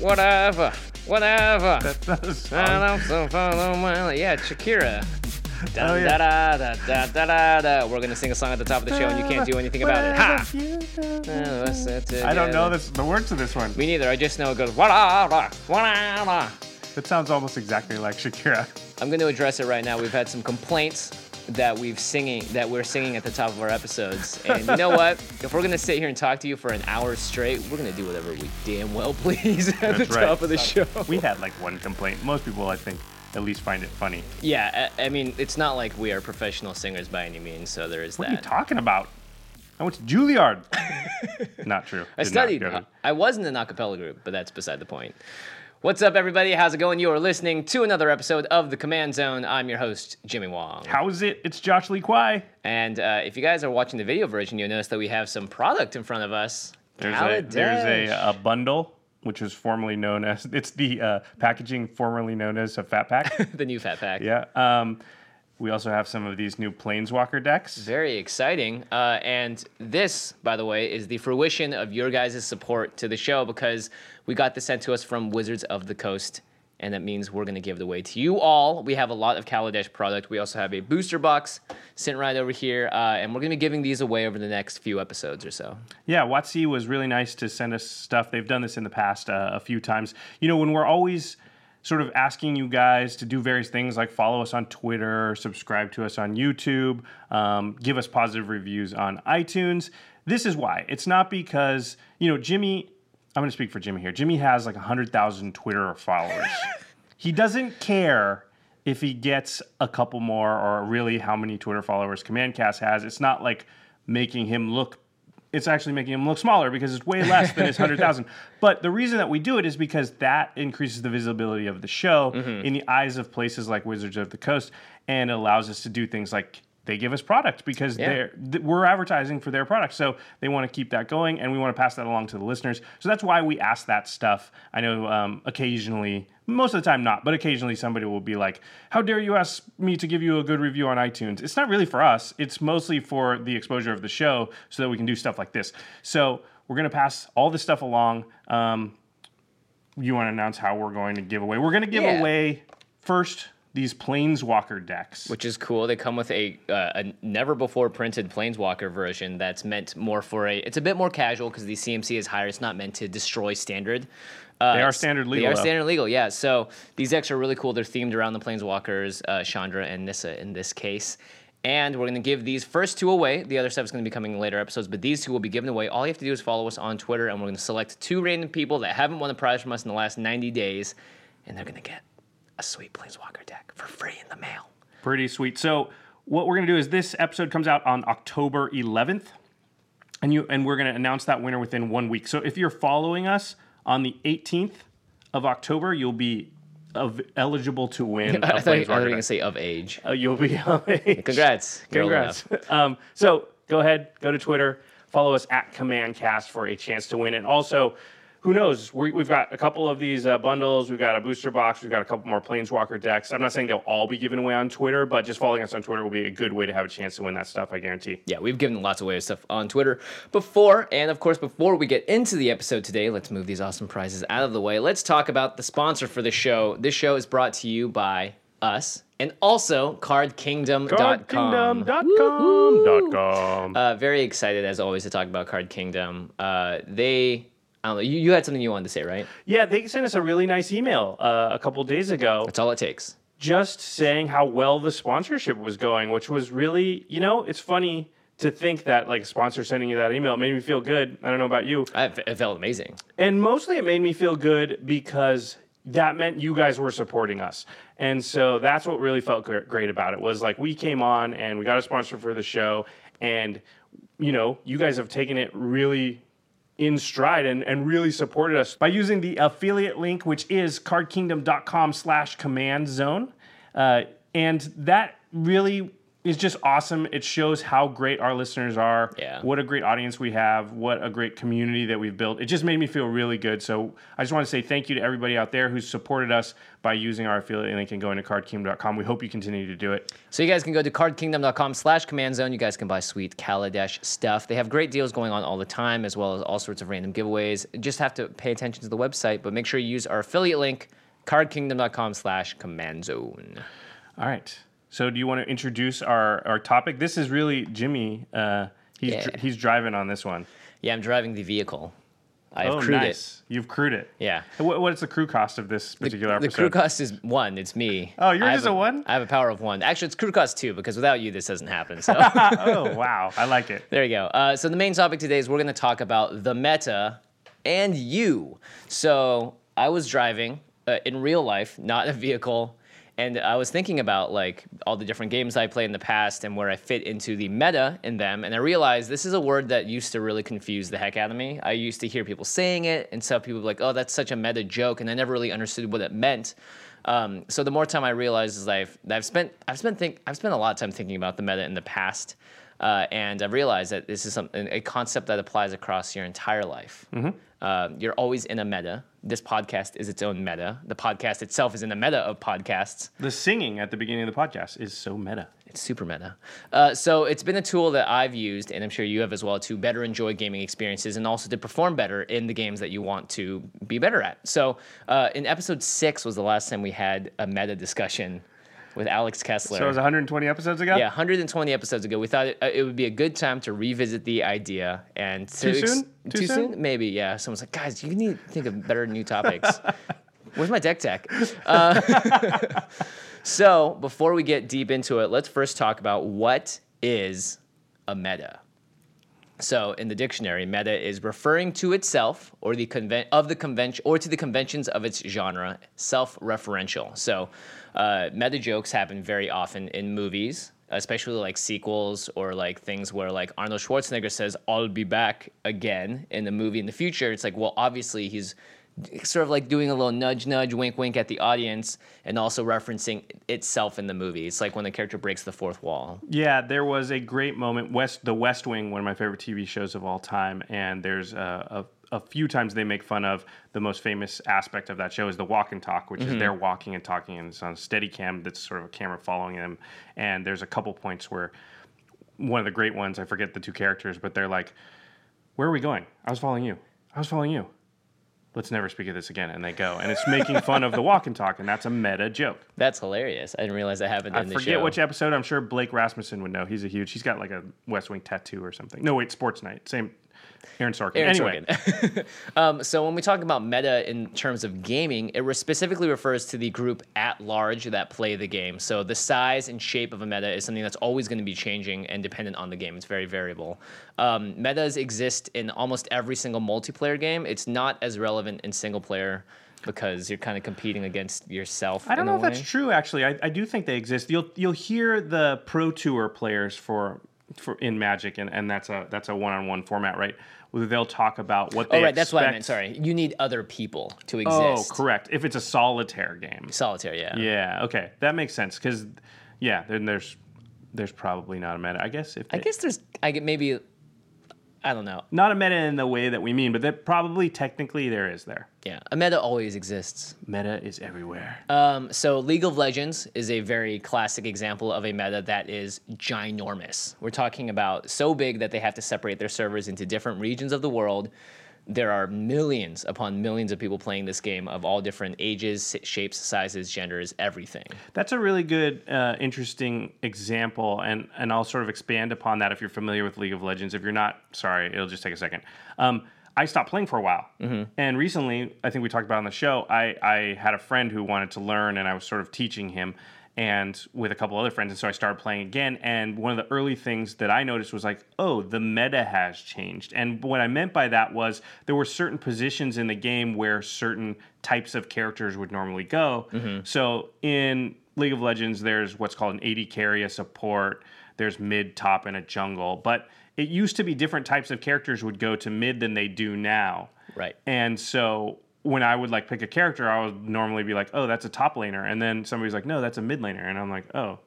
Whatever, whatever. That's not a song. And I'm so follow my yeah, Shakira. Da, Oh, yeah. da, da, da, da, da, da. We're gonna sing a song at the top of the show, and you can't do anything about it. Ha! I don't know this, the words to this one. Me neither. I just know it goes whatever, whatever. It sounds almost exactly like Shakira. I'm going to address it right now. We've had some complaints that we've singing that we're singing at the top of our episodes, and you know what? If we're gonna sit here and talk to you for an hour straight, we're gonna do whatever we damn well please at the That's right. top of the show. We had like one complaint. Most people, I think, at least find it funny. Yeah, I, I mean, it's not like we are professional singers by any means, so there is What are you talking about? I went to Juilliard. not true. I Did not studied. I was in an acapella group, but that's beside the point. What's up, everybody? How's it going? You are listening to another episode of the Command Zone. I'm your host, Jimmy Wong. How's it? It's Josh Lee Kwai. And uh, if you guys are watching the video version, you'll notice that we have some product in front of us. There's a there's a, a bundle which was formerly known as it's the uh, packaging formerly known as a fat pack. the new Fat Pack. yeah. Um, we also have some of these new Planeswalker decks. Very exciting. Uh, and this, by the way, is the fruition of your guys' support to the show because we got this sent to us from Wizards of the Coast. And that means we're going to give it away to you all. We have a lot of Kaladesh product. We also have a booster box sitting right over here. Uh, and we're going to be giving these away over the next few episodes or so. Yeah, WotC was really nice to send us stuff. They've done this in the past uh, a few times. You know, when we're always sort of asking you guys to do various things like follow us on Twitter, subscribe to us on YouTube, um, give us positive reviews on iTunes. This is why. It's not because, you know, Jimmy, I'm going to speak for Jimmy here. Jimmy has like 100,000 Twitter followers. he doesn't care if he gets a couple more or really how many Twitter followers Commandcast has. It's not like making him look it's actually making him look smaller because it's way less than his 100,000. But the reason that we do it is because that increases the visibility of the show mm-hmm. in the eyes of places like Wizards of the Coast and it allows us to do things like they give us product because Yeah. they're th- we're advertising for their product. So they want to keep that going and we want to pass that along to the listeners. So that's why we ask that stuff. I know um, occasionally most of the time not, but occasionally somebody will be like, "How dare you ask me to give you a good review on iTunes?" It's not really for us. It's mostly for the exposure of the show so that we can do stuff like this. So we're gonna pass all this stuff along. Um, you want to announce how we're going to give away? We're going to give Yeah. away first these Planeswalker decks. which is cool. They come with a, uh, a never before printed Planeswalker version that's meant more for a. It's a bit more casual because the CMC is higher. It's not meant to destroy standard. Uh, They are standard legal. They are though. standard legal, yeah. So these decks are really cool. They're themed around the Planeswalkers, uh, Chandra and Nissa in this case. And we're going to give these first two away. The other stuff is going to be coming in later episodes, but these two will be given away. All you have to do is follow us on Twitter, and we're going to select two random people that haven't won a prize from us in the last 90 days, and they're going to get a sweet Planeswalker deck for free in the mail. Pretty sweet. So what we're gonna do is this episode comes out on October 11th, and you and we're gonna announce that winner within one week. So if you're following us on the 18th of October, you'll be of, eligible to win. a I thought, I Planeswalker thought you were going to say of age. Uh, you'll be of age. Congrats. Congrats. um, so go ahead, go to Twitter, follow us at CommandCast for a chance to win. And also, who knows? We, we've got a couple of these uh, bundles. We've got a booster box. We've got a couple more Planeswalker decks. I'm not saying they'll all be given away on Twitter, but just following us on Twitter will be a good way to have a chance to win that stuff. I guarantee. Yeah, we've given lots of away stuff on Twitter before. And of course, before we get into the episode today, let's move these awesome prizes out of the way. Let's talk about the sponsor for the show. This show is brought to you by us and also cardkingdom.com. Cardkingdom.com. Uh, very excited as always to talk about Card Kingdom. Uh, they, I don't know, you, you had something you wanted to say, right? Yeah, they sent us a really nice email uh, a couple days ago. That's all it takes. just saying how well the sponsorship was going, which was really, you know, it's funny to think that like a sponsor sending you that email it made me feel good. I don't know about you. I, it felt amazing. And mostly it made me feel good because that meant you guys were supporting us. And so that's what really felt great about it was like we came on and we got a sponsor for the show and you know, you guys have taken it really in stride and, and really supported us by using the affiliate link, which is cardkingdom.com slash command zone. Uh, and that really is just awesome. It shows how great our listeners are. Yeah. What a great audience we have. What a great community that we've built. It just made me feel really good. So I just want to say thank you to everybody out there who's supported us by using our affiliate link and going to cardkingdom.com. We hope you continue to do it. So you guys can go to cardkingdom.com slash command zone. You guys can buy sweet Kaladesh stuff. They have great deals going on all the time, as well as all sorts of random giveaways. Just have to pay attention to the website, but make sure you use our affiliate link, cardkingdom.com slash command zone. All right. So do you want to introduce our, our topic? This is really Jimmy. Uh, he's, Yeah. dr- he's driving on this one. Yeah, I'm driving the vehicle. I've oh, crewed it. nice. You've crewed it. Yeah. What, what's the crew cost of this particular The episode? crew cost is one. It's me. Oh, yours I have is a one? I have a power of one. Actually, it's crew cost two because without you, this doesn't happen. So oh, wow. I like it. there you go. Uh, so the main topic today is we're going to talk about the meta and you. So I was driving uh, in real life, not a vehicle. And I was thinking about like all the different games I played in the past and where I fit into the meta in them. And I realized this is a word that used to really confuse the heck out of me. I used to hear people saying it, and some people were like, "Oh, that's such a meta joke," and I never really understood what it meant. Um, so the more time I realized is I've I've spent I've spent think I've spent a lot of time thinking about the meta in the past, uh, and I've realized that this is something a concept that applies across your entire life. Uh, you're always in a meta. This podcast is its own meta. The podcast itself is in the meta of podcasts. The singing at the beginning of the podcast is so meta. It's super meta. Uh, so it's been a tool that I've used, and I'm sure you have as well, to better enjoy gaming experiences and also to perform better in the games that you want to be better at. So uh, in episode six was the last time we had a meta discussion with Alex Kessler. So it was 120 episodes ago? yeah, 120 episodes ago. We thought it, uh, it would be a good time to revisit the idea and to Too soon? Too, Too soon? soon? Maybe. Yeah. Someone's like, guys, you need to think of better new topics. Where's my deck tech? Uh, so before we get deep into it, let's first talk about what is a meta. So in the dictionary, meta is referring to itself or the conven- of the convention or to the conventions of its genre, self-referential. So uh, meta jokes happen very often in movies, especially like sequels or like things where like Arnold Schwarzenegger says, "I'll be back again" in the movie in the future. It's like, well, obviously he's sort of like doing a little nudge, nudge, wink, wink at the audience, and also referencing itself in the movie. It's like when the character breaks the fourth wall. Yeah, there was a great moment. West, The West Wing, one of my favorite TV shows of all time, and there's a, a, a few times they make fun of the most famous aspect of that show is the walk and talk, which is mm-hmm. they're walking and talking, and it's on a steady cam that's sort of a camera following them. And there's a couple points where one of the great ones, I forget the two characters, but they're like, "Where are we going? I was following you. I was following you." Let's never speak of this again, and they go, and it's making fun of the walk and talk, and that's a meta joke. That's hilarious. I didn't realize that happened I in the forget which episode. I'm sure Blake Rasmussen would know. He's a huge. He's got like a West Wing tattoo or something. No, wait, Sports Night. Same. Aaron Sorkin. Aaron anyway, Sorkin. um, so when we talk about meta in terms of gaming, it specifically refers to the group at large that play the game. So the size and shape of a meta is something that's always going to be changing and dependent on the game. It's very variable. Um, metas exist in almost every single multiplayer game. It's not as relevant in single player because you're kind of competing against yourself. I don't know if that's true. Actually, I, I do think they exist. You'll you'll hear the Pro Tour players for for in Magic, and, and that's a that's a one on one format, right? Where they'll talk about what they. Oh, right. That's what I meant. Sorry. You need other people to oh, exist. Oh, correct. If it's a solitaire game. Solitaire, yeah. Yeah. Okay, that makes sense. Because yeah, then there's there's probably not a meta. I guess if I guess there's I get maybe I don't know. Not a meta in the way that we mean, but that probably technically there is there. Yeah, a meta always exists. Meta is everywhere. Um, so League of Legends is a very classic example of a meta that is ginormous. We're talking about so big that they have to separate their servers into different regions of the world. There are millions upon millions of people playing this game of all different ages, shapes, sizes, genders, everything. That's a really good, uh, interesting example, and and I'll sort of expand upon that if you're familiar with League of Legends. If you're not, sorry, it'll just take a second. Um, I stopped playing for a while, and recently, I think we talked about on the show. I I had a friend who wanted to learn, and I was sort of teaching him, and with a couple other friends, and so I started playing again. And one of the early things that I noticed was like, oh, the meta has changed. And what I meant by that was there were certain positions in the game where certain types of characters would normally go. Mm-hmm. So in League of Legends, there's what's called an AD carry, a support. There's mid, top, and a jungle. But it used to be different types of characters would go to mid than they do now. Right. And so when I would like pick a character, I would normally be like, "Oh, that's a top laner," and then somebody's like, "No, that's a mid laner," and I'm like, "Oh."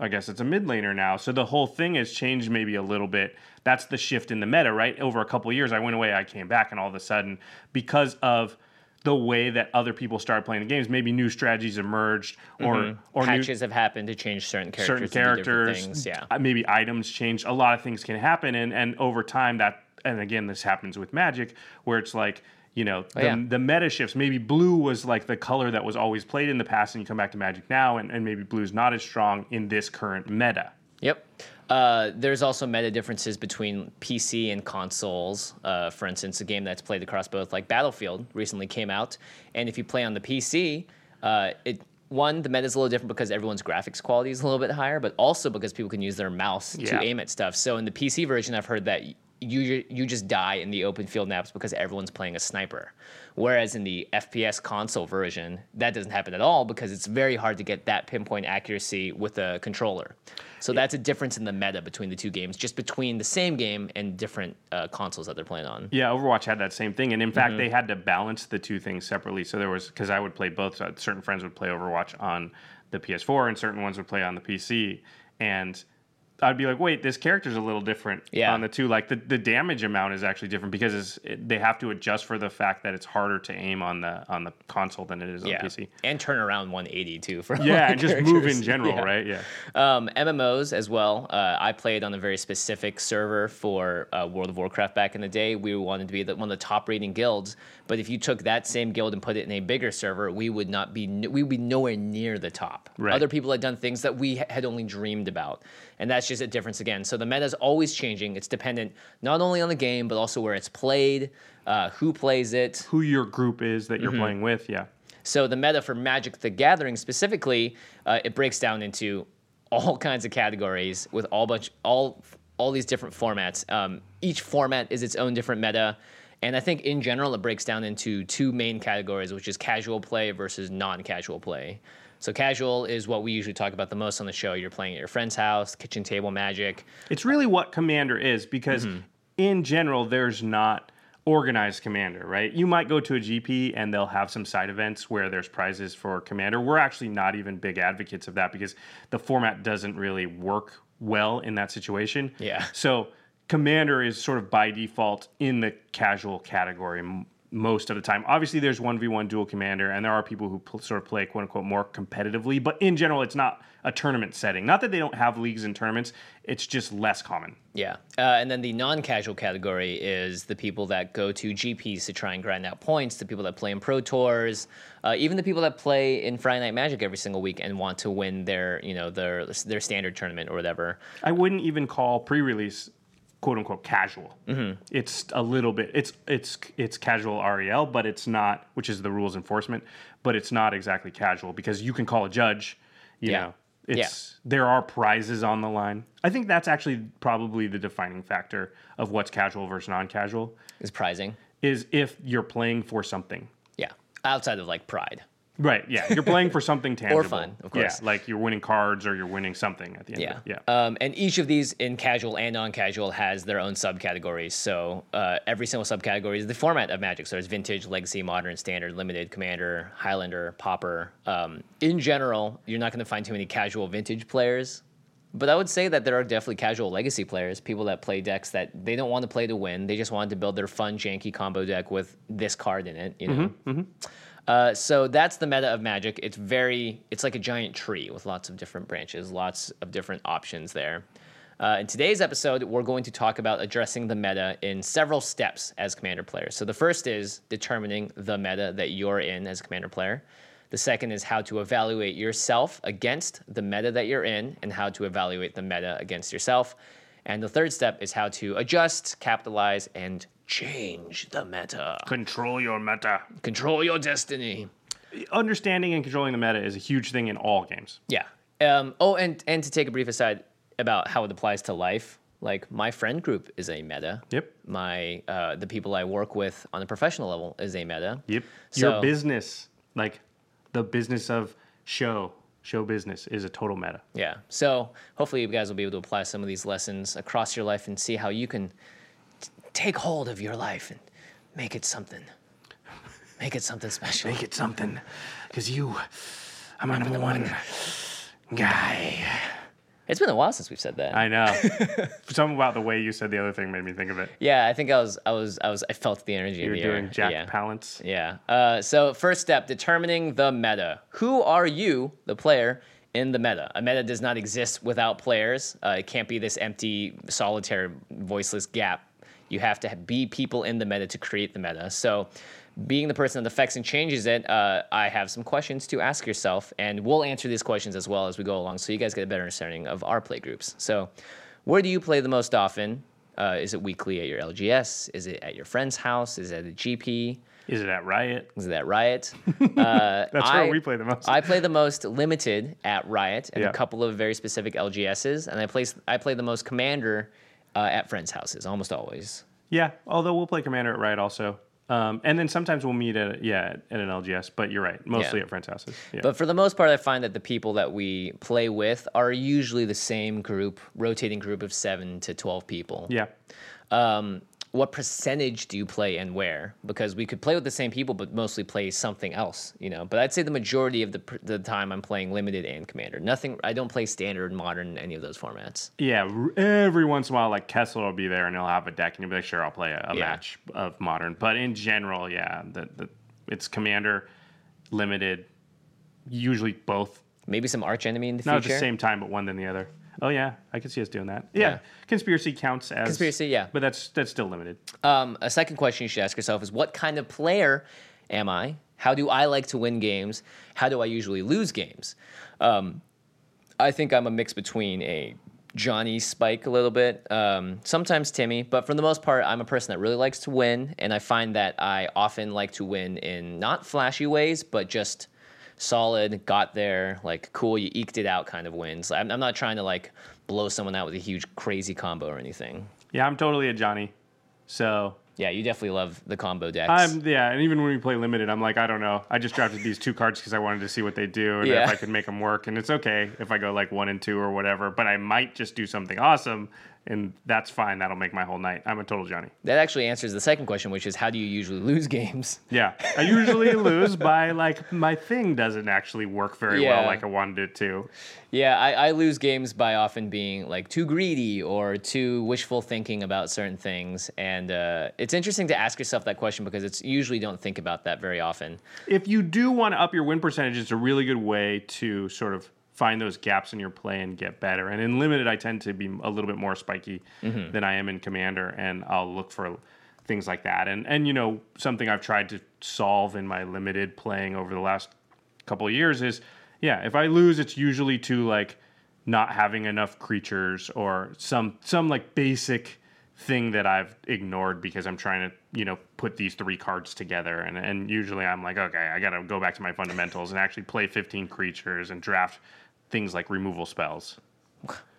I guess it's a mid laner now. So the whole thing has changed maybe a little bit. That's the shift in the meta, right? Over a couple of years, I went away, I came back, and all of a sudden, because of the way that other people started playing the games, maybe new strategies emerged, or or new, Patches have happened to change certain characters. certain to do different characters, Things. Yeah. uh, maybe items change. A lot of things can happen, and and over time that, and again, this happens with Magic, where it's like you know the, Oh, yeah. the meta shifts. Maybe blue was like the color that was always played in the past, and you come back to Magic now, and, and maybe blue's not as strong in this current meta. Yep. Uh, there's also meta differences between PC and consoles. Uh, for instance, a game that's played across both, like Battlefield, recently came out, and if you play on the PC, uh, it one the meta is a little different because everyone's graphics quality is a little bit higher, but also because people can use their mouse Yeah. to aim at stuff. So in the PC version, I've heard that you you just die in the open field maps because everyone's playing a sniper. Whereas in the FPS console version, that doesn't happen at all because it's very hard to get that pinpoint accuracy with a controller. So that's a difference in the meta between the two games, just between the same game and different uh, consoles that they're playing on. Yeah, Overwatch had that same thing, and in Mm-hmm. fact, they had to balance the two things separately. So there was because I would play both. So certain friends would play Overwatch on the PS4, and certain ones would play on the PC, and I'd be like, wait, this character's a little different Yeah. on the two. Like the, the damage amount is actually different because it's, it, they have to adjust for the fact that it's harder to aim on the on the console than it is on PC. and turn around 180 too for Yeah, and just move in general, Yeah. right? Yeah. Um, MMOs as well. Uh, I played on a very specific server for uh, World of Warcraft back in the day. We wanted to be the, one of the top rating guilds, but if you took that same guild and put it in a bigger server, we would not be we would be nowhere near the top. Right. Other people had done things that we had only dreamed about, and that's just a difference again. So the meta is always changing. It's dependent not only on the game but also where it's played, uh, who plays it, Who your group is that Mm-hmm. you're playing with, yeah. so the meta for Magic the Gathering specifically, uh, it breaks down into all kinds of categories with all bunch all all these different formats. Um, each format is its own different meta, and I think in general it breaks down into two main categories, which is casual play versus non-casual play. So casual is what we usually talk about the most on the show. You're playing at your friend's house, kitchen table magic. It's really what Commander is because, Mm-hmm. in general, there's not organized Commander, right? You might go to a GP and they'll have some side events where there's prizes for Commander. We're actually not even big advocates of that because the format doesn't really work well in that situation. Yeah. So, Commander is sort of by default in the casual category most of the time. Obviously, there's 1v1 dual commander, and there are people who pl- sort of play quote unquote more competitively, but in general, it's not a tournament setting. Not that they don't have leagues and tournaments, it's just less common. Yeah. Uh, and then the non casual category is the people that go to GPs to try and grind out points, the people that play in Pro Tours, uh, even the people that play in Friday Night Magic every single week and want to win their, you know, their their standard tournament or whatever. I wouldn't even call pre-release quote unquote casual. Mm-hmm. It's a little bit. It's it's it's casual REL, but it's not, which is the rules enforcement. But it's not exactly casual because you can call a judge. You Yeah. know, it's there are prizes on the line. I think that's actually probably the defining factor of what's casual versus non-casual Is prizing. is if you're playing for something. Yeah. Outside of like pride. Right. Yeah. You're playing for something tangible. or fun, of course. Yeah. Like you're winning cards or you're winning something at the end. Yeah. Of it. Yeah. Um, and each of these in casual and non casual has their own subcategories. So uh, every single subcategory is the format of Magic. So there's vintage, legacy, modern, standard, limited, commander, Highlander, pauper. Um, in general, you're not going to find too many casual vintage players. But I would say that there are definitely casual legacy players, people that play decks that they don't want to play to win. They just wanted to build their fun, janky combo deck with this card in it. You know. Uh, so that's the meta of Magic. It's very, it's like a giant tree with lots of different branches, lots of different options there. Uh, in today's episode, we're going to talk about addressing the meta in several steps as commander players. So the first is determining the meta that you're in as a commander player. The second is how to evaluate yourself against the meta that you're in and how to evaluate the meta against yourself. And the third step is how to adjust, capitalize, and change the meta. Control your meta. Control your destiny. Understanding and controlling the meta is a huge thing in all games. Yeah. Um, oh, and and to take a brief aside about how it applies to life, like my friend group is a meta. Yep. My uh, the people I work with on a professional level is a meta. Yep. So- your business, like the business of show, show business, is a total meta. Yeah. So hopefully you guys will be able to apply some of these lessons across your life and see how you can take hold of your life and make it something. Make it something special. Make it something, because you, I'm number one guy. It's been a while since we've said that. I know. Something about the way you said the other thing made me think of it. yeah, I think I was, I was, I was, I felt the energy. You in were the doing air. Jack Yeah. Palance. Yeah. Uh, so first step, determining the meta. Who are you, the player, in the meta? A meta does not exist without players. Uh, it can't be this empty, solitary, voiceless gap. You have to be people in the meta to create the meta. So, being the person that affects and changes it, uh, I have some questions to ask yourself, and we'll answer these questions as well as we go along, so you guys get a better understanding of our play groups. So, where do you play the most often? Uh, is it weekly at your LGS? Is it at your friend's house? Is it at a GP? Is it at Riot? Is it at Riot? Uh, That's I- where we play the most. I play the most limited at Riot and Yeah. a couple of very specific LGSs, and I play I play the most Commander uh, at friends' houses almost always. Yeah, although we'll play Commander at Riot also. Um, and then sometimes we'll meet at yeah at an LGS, but you're right, mostly Yeah. at friends' houses. Yeah. But for the most part, I find that the people that we play with are usually the same group, rotating group of seven to twelve people. yeah. Um, what percentage do you play and where? Because we could play with the same people, but mostly play something else, you know. But I'd say the majority of the the time I'm playing limited and commander. Nothing. I don't play standard, modern, any of those formats. Yeah, every once in a while, like Kessler will be there and he'll have a deck, and you'll be like, "Sure, I'll play a, a Yeah. match of modern." But in general, yeah, the, the it's commander, limited, usually both, Maybe some arch enemy in the not at future. the same time, but one than the other. Oh yeah, I can see us doing that. Yeah, Yeah. conspiracy counts as Conspiracy, yeah. but that's that's still limited. Um, a second question you should ask yourself is what kind of player am I? How do I like to win games? How do I usually lose games? Um, I think I'm a mix between a Johnny Spike a little bit, um, sometimes Timmy, but for the most part, I'm a person that really likes to win, and I find that I often like to win in not flashy ways, but just solid, got there, like cool, you eked it out kind of wins. I'm, I'm not trying to like blow someone out with a huge crazy combo or anything. Yeah, I'm totally a Johnny. So Yeah, you definitely love the combo decks. I'm yeah, and even when we play limited, I'm like, I don't know. I just drafted these two cards because I wanted to see what they do and Yeah. if I could make them work. And it's okay if I go like one and two or whatever, but I might just do something awesome, and that's fine. That'll make my whole night. I'm a total Johnny. That actually answers the second question, which is how do you usually lose games? Yeah, I usually lose by like my thing doesn't actually work very Yeah. well like I wanted it to. Yeah, I, I lose games by often being like too greedy or too wishful thinking about certain things. And uh, it's interesting to ask yourself that question because it's usually don't think about that very often. If you do want to up your win percentage, it's a really good way to sort of find those gaps in your play and get better. And in limited, I tend to be a little bit more spiky mm-hmm. than I am in commander, and I'll look for things like that. And and you know something I've tried to solve in my limited playing over the last couple of years is yeah, if I lose, it's usually to like not having enough creatures or some some like basic thing that I've ignored because I'm trying to, you know, put these three cards together. And, and usually I'm like, okay, I got to go back to my fundamentals and actually play 15 creatures and draft things like removal spells.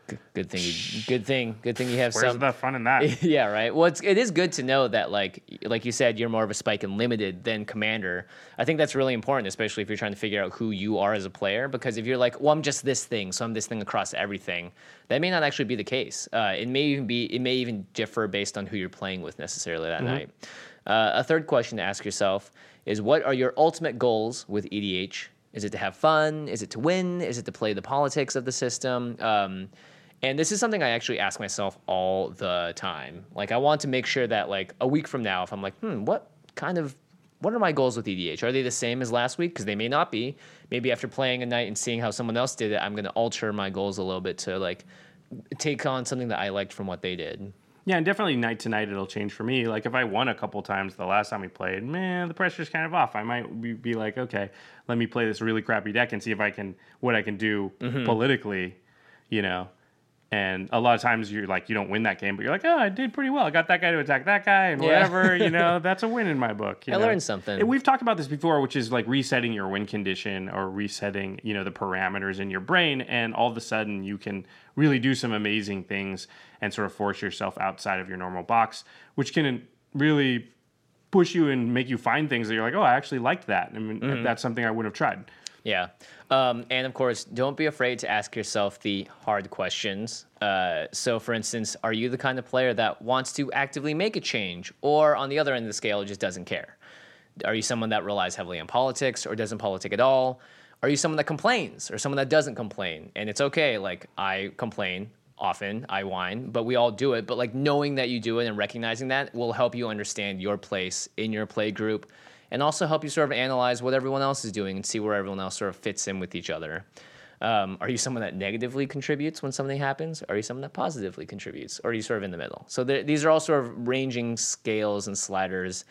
Good, good thing. You, good thing. Good thing you have Where's some. the fun in that? yeah, right. Well, it's, it is good to know that, like, like you said, you're more of a spike in limited than commander. I think that's really important, especially if you're trying to figure out who you are as a player. Because if you're like, well, I'm just this thing, so I'm this thing across everything, that may not actually be the case. Uh, it may even be, it may even differ based on who you're playing with necessarily that night. Uh, a third question to ask yourself is, what are your ultimate goals with EDH? Is it to have fun? Is it to win? Is it to play the politics of the system? Um, And this is something I actually ask myself all the time. Like I want to make sure that like a week from now, if I'm like, hmm, what kind of what are my goals with EDH? Are they the same as last week? Because they may not be. Maybe after playing a night and seeing how someone else did it, I'm gonna alter my goals a little bit to like take on something that I liked from what they did. Yeah, and definitely night to night it'll change for me. Like if I won a couple times the last time we played, man, the pressure's kind of off. I might be, be like, okay, let me play this really crappy deck and see if I can what I can do mm-hmm. politically, you know. And a lot of times you're like you don't win that game, but you're like, oh, I did pretty well. I got that guy to attack that guy and Yeah. whatever. You know, that's a win in my book. you I know? learned something. And we've talked about this before, which is like resetting your win condition or resetting, you know, the parameters in your brain, and all of a sudden you can really do some amazing things and sort of force yourself outside of your normal box, which can really push you and make you find things that you're like, oh, I actually liked that. I mean, Mm-hmm. that's something I would have tried. Yeah. Um, and of course, don't be afraid to ask yourself the hard questions. Uh, so, for instance, are you the kind of player that wants to actively make a change, or on the other end of the scale, just doesn't care? Are you someone that relies heavily on politics or doesn't politic at all? Are you someone that complains or someone that doesn't complain? And it's okay. Like, I complain often, I whine, but we all do it. But like knowing that you do it and recognizing that will help you understand your place in your play group and also help you sort of analyze what everyone else is doing and see where everyone else sort of fits in with each other. Um, are you someone that negatively contributes when something happens? Are you someone that positively contributes? Or are you sort of in the middle? So there, these are all sort of ranging scales and sliders.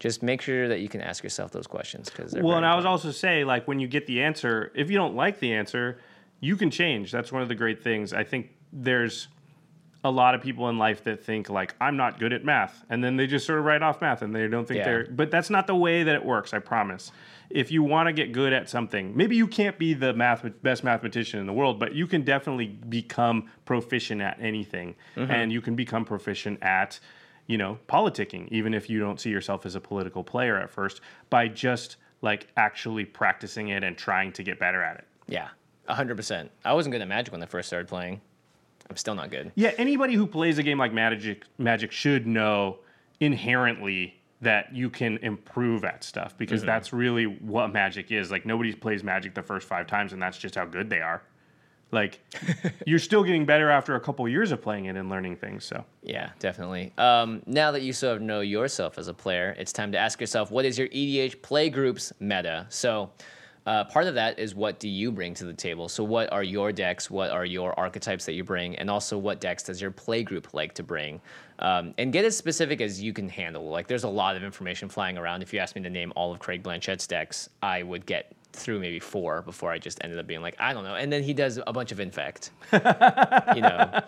Just make sure that you can ask yourself those questions because Well, and I would also say, like, when you get the answer, if you don't like the answer, you can change. That's one of the great things. I think there's a lot of people in life that think like I'm not good at math, and then they just sort of write off math, and they don't think Yeah. they're. But that's not the way that it works. I promise. If you want to get good at something, maybe you can't be the math best mathematician in the world, but you can definitely become proficient at anything, mm-hmm. and you can become proficient at you know, politicking, even if you don't see yourself as a political player at first, by just like actually practicing it and trying to get better at it. Yeah, 100%. I wasn't good at Magic when I first started playing. I'm still not good. Yeah, anybody who plays a game like Magic Magic should know inherently that you can improve at stuff because that's really what Magic is. Like nobody plays Magic the first 5 times and that's just how good they are. Like you're still getting better after a couple years of playing it and learning things, so. Yeah, definitely. Um, now that you sort of know yourself as a player, it's time to ask yourself what is your EDH play group's meta? So, uh, part of that is what do you bring to the table? So, what are your decks? What are your archetypes that you bring? And also, what decks does your play group like to bring? Um, and get as specific as you can handle. Like, there's a lot of information flying around. If you asked me to name all of Craig Blanchett's decks, I would get through maybe four before I just ended up being like, I don't know. And then he does a bunch of infect. you know,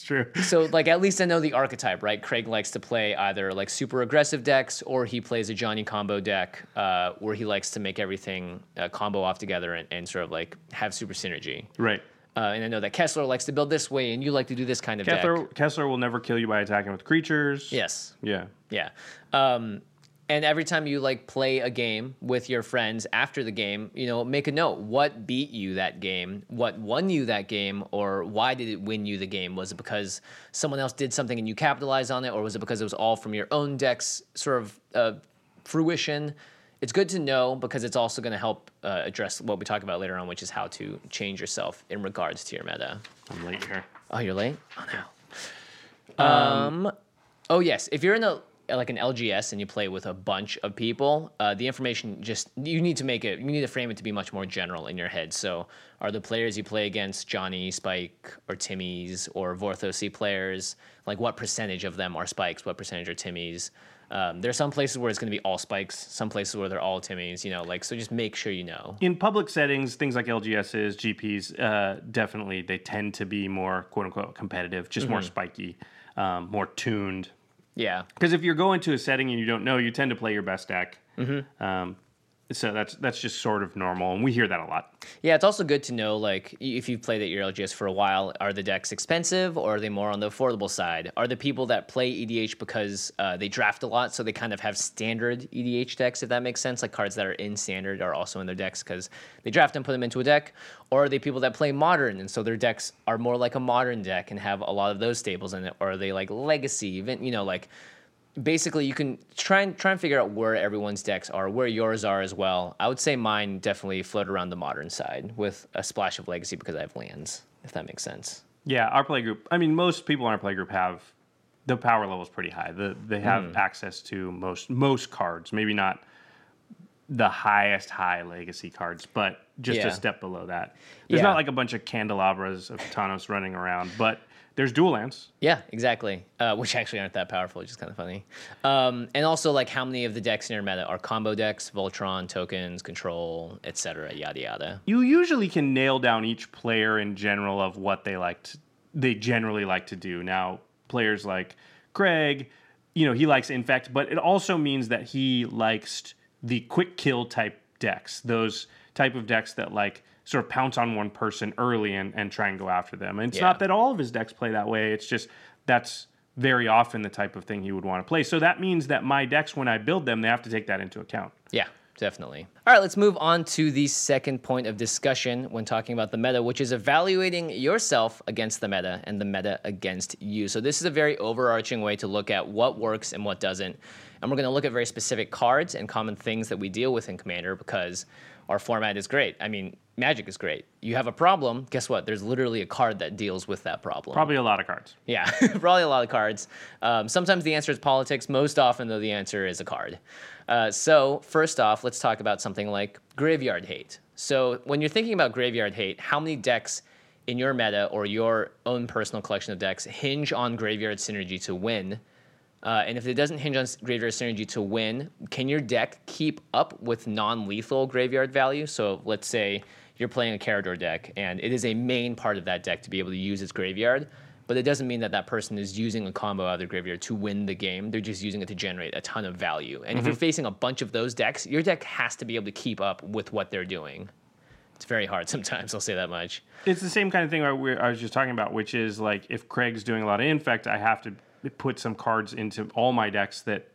It's true. so like at least I know the archetype, right? Craig likes to play either like super aggressive decks, or he plays a Johnny combo deck, uh, where he likes to make everything uh, combo off together and, and sort of like have super synergy. Right. Uh, and I know that Kessler likes to build this way, and you like to do this kind of Kessler deck. Kessler will never kill you by attacking with creatures. Yes. Yeah. Yeah. Um, and every time you like play a game with your friends after the game, you know, make a note. What beat you that game? What won you that game? Or why did it win you the game? Was it because someone else did something and you capitalized on it? Or was it because it was all from your own deck's sort of uh, fruition? It's good to know because it's also going to help uh, address what we talk about later on, which is how to change yourself in regards to your meta. I'm late here. Oh, you're late. Oh no. Um. Oh yes, if you're in a like an LGS and you play with a bunch of people, uh, the information just you need to make it. You need to frame it to be much more general in your head. So, are the players you play against Johnny, Spike, or Timmy's, or Vorthosy players? Like, what percentage of them are Spikes? What percentage are Timmy's? Um, there's some places where it's going to be all Spikes. Some places where they're all Timmy's. You know, like so. Just make sure you know. in public settings, things like LGSs, GPs, uh, definitely they tend to be more quote unquote competitive, just more spiky, um, more tuned. Yeah. Because if you're going to a setting and you don't know, you tend to play your best deck. Um, so that's that's just sort of normal, and we hear that a lot. Yeah, it's also good to know, like, if you've played at your LGS for a while, are the decks expensive or are they more on the affordable side? Are the people that play EDH because uh, they draft a lot, so they kind of have standard EDH decks, if that makes sense? Like cards that are in standard are also in their decks because they draft and put them into a deck? Or are they people that play modern and so their decks are more like a modern deck and have a lot of those staples in it? Or are they like legacy, even, you know, like basically you can try and try and figure out where everyone's decks are, where yours are as well. I would say mine definitely float around the modern side with a splash of legacy because I have lands, if that makes sense. Yeah, our play group. I mean, most people in our play group have the power level is pretty high. The, they have Mm. access to most most cards. Maybe not the highest high legacy cards, but just Yeah. a step below that. There's Yeah. not like a bunch of candelabras of Tawnos running around, but there's dual lands. Yeah, exactly. Uh, which actually aren't that powerful, which is kind of funny. Um, and also, like, how many of the decks in your meta are combo decks, Voltron, tokens, control, etc., yada yada. You usually can nail down each player in general of what they like to, they generally like to do. Now, players like Craig, you know, he likes infect, but it also means that he likes the quick kill type decks, those type of decks that like sort of pounce on one person early and, and try and go after them. And it's Yeah. not that all of his decks play that way. It's just that's very often the type of thing he would want to play. So that means that my decks, when I build them, they have to take that into account. Yeah, definitely. All right, let's move on to the second point of discussion when talking about the meta, which is evaluating yourself against the meta and the meta against you. So, this is a very overarching way to look at what works and what doesn't. And we're going to look at very specific cards and common things that we deal with in Commander because our format is great. I mean, Magic is great. You have a problem, guess what? There's literally a card that deals with that problem. Probably a lot of cards. Yeah, probably a lot of cards. Um, sometimes the answer is politics. Most often, though, the answer is a card. Uh, so, first off, let's talk about something like graveyard hate. So, when you're thinking about graveyard hate, how many decks in your meta or your own personal collection of decks hinge on graveyard synergy to win? Uh, and if it doesn't hinge on graveyard synergy to win, can your deck keep up with non-lethal graveyard value? So let's say you're playing a Karador deck, and it is a main part of that deck to be able to use its graveyard, but it doesn't mean that that person is using a combo out of their graveyard to win the game. They're just using it to generate a ton of value. And if you're facing a bunch of those decks, your deck has to be able to keep up with what they're doing. It's very hard sometimes. I'll say that much. It's the same kind of thing I was just talking about, which is like if Craig's doing a lot of infect, I have to put some cards into all my decks that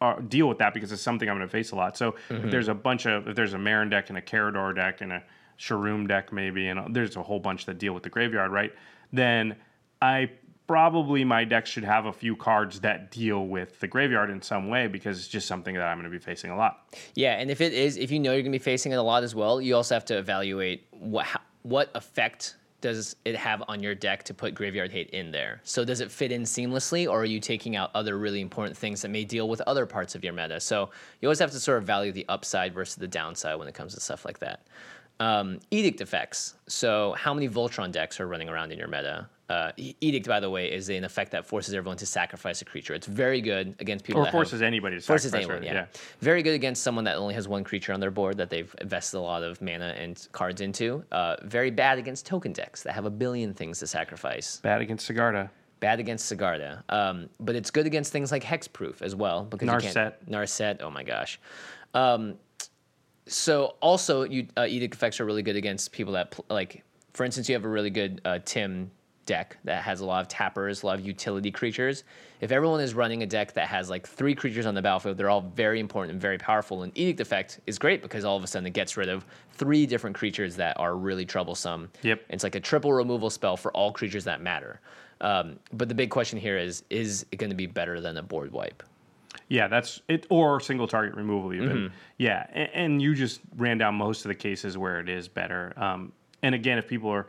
are, deal with that because it's something I'm going to face a lot. So if there's a bunch of if there's a Meren deck and a Karador deck and a Sharuum deck maybe, and uh, there's a whole bunch that deal with the graveyard, right? Then I probably my deck should have a few cards that deal with the graveyard in some way because it's just something that I'm going to be facing a lot. Yeah, and if it is, if you know you're going to be facing it a lot as well, you also have to evaluate what what effect does it have on your deck to put graveyard hate in there. So does it fit in seamlessly, or are you taking out other really important things that may deal with other parts of your meta? So you always have to sort of value the upside versus the downside when it comes to stuff like that. Um, edict effects. So how many Voltron decks are running around in your meta? Uh, edict, by the way, is an effect that forces everyone to sacrifice a creature. It's very good against people Or that have- forces anybody to forces sacrifice anyone. her, Yeah. very good against someone that only has one creature on their board that they've invested a lot of mana and cards into. Uh, very bad against token decks that have a billion things to sacrifice. Bad against Sigarda. Bad against Sigarda, um, but it's good against things like Hexproof as well because you Narset. Narset. Oh my gosh. Um, so also, you uh, edict effects are really good against people that pl- like. For instance, you have a really good uh, Tim deck that has a lot of tappers, a lot of utility creatures. If everyone is running a deck that has like three creatures on the battlefield, they're all very important and very powerful. And edict effect is great because all of a sudden it gets rid of three different creatures that are really troublesome. Yep. It's like a triple removal spell for all creatures that matter. Um, but the big question here is: Is it going to be better than a board wipe? Yeah, that's it, or single target removal even. Mm-hmm. Yeah, and, and you just ran down most of the cases where it is better. Um, and again, if people are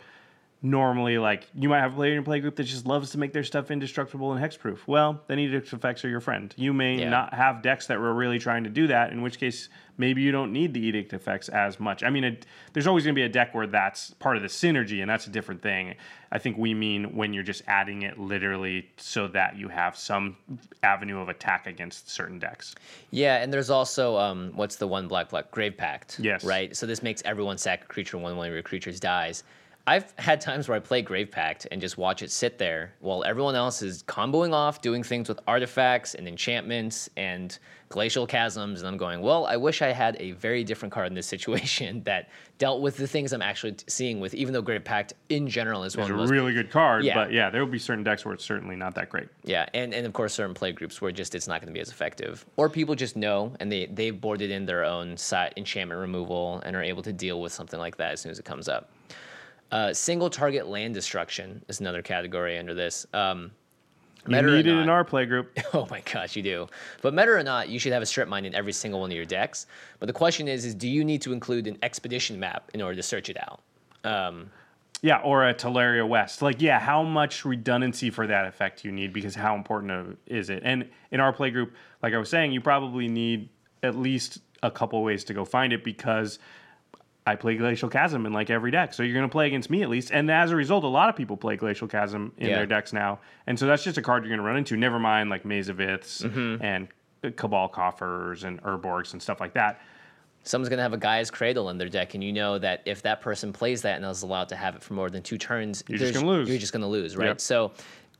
normally like, you might have a player in your play group that just loves to make their stuff indestructible and hexproof. Well, then edict effects are your friend. You may Yeah. not have decks that were really trying to do that, in which case maybe you don't need the edict effects as much. I mean, it, there's always going to be a deck where that's part of the synergy, and that's a different thing. I think we mean when you're just adding it literally so that you have some avenue of attack against certain decks. Yeah, and there's also um, what's the one black black grave pact? Yes. Right. So this makes everyone sack a creature when one of your creatures dies. I've had times where I play Grave Pact and just watch it sit there while everyone else is comboing off, doing things with artifacts and enchantments and glacial chasms, and I'm going, well, I wish I had a very different card in this situation that dealt with the things I'm actually seeing with. Even though Grave Pact in general is one of a really good card, Yeah. but yeah, there will be certain decks where it's certainly not that great. Yeah, and, and of course certain play groups where just it's not going to be as effective, or people just know and they they've boarded in their own side enchantment removal and are able to deal with something like that as soon as it comes up. Uh, single target land destruction is another category under this. Um, You need it in our play group. Oh my gosh, you do. But meta or not, you should have a strip mine in every single one of your decks. But the question is, is do you need to include an expedition map in order to search it out? Um, Yeah, or a Tolaria West. Like, yeah, how much redundancy for that effect you need because how important is it? And in our play group, like I was saying, you probably need at least a couple ways to go find it because I play Glacial Chasm in like every deck. So you're going to play against me at least. And as a result, a lot of people play Glacial Chasm in Yeah. their decks now. And so that's just a card you're going to run into. Never mind like Maze of Iths Mm-hmm. and Cabal Coffers and Urborgs and stuff like that. someone's going to have a Gaia's Cradle in their deck, and you know that if that person plays that and is allowed to have it for more than two turns, You're just gonna lose. You're just going to lose, right? Yep. So,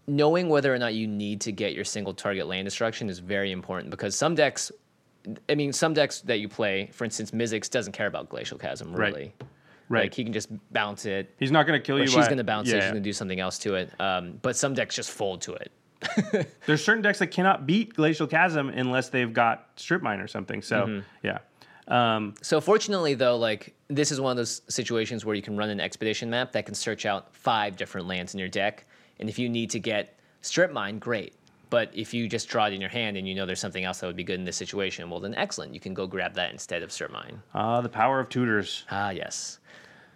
knowing whether or not you need to get your single target land destruction is very important because some decks, I mean, some decks that you play, for instance, Mizzix doesn't care about Glacial Chasm, really. Right. Like, he can just bounce it, He's not going to kill or you. she's going to bounce it, she's going to do something else to it. Um, but some decks just fold to it. There's certain decks that cannot beat Glacial Chasm unless they've got Strip Mine or something. So, Mm-hmm. yeah. Um, So fortunately, though, like this is one of those situations where you can run an expedition map that can search out five different lands in your deck, and if you need to get strip mine, great. But if you just draw it in your hand and you know there's something else that would be good in this situation, well then excellent, you can go grab that instead of strip mine. uh, the power of tutors. Ah, yes.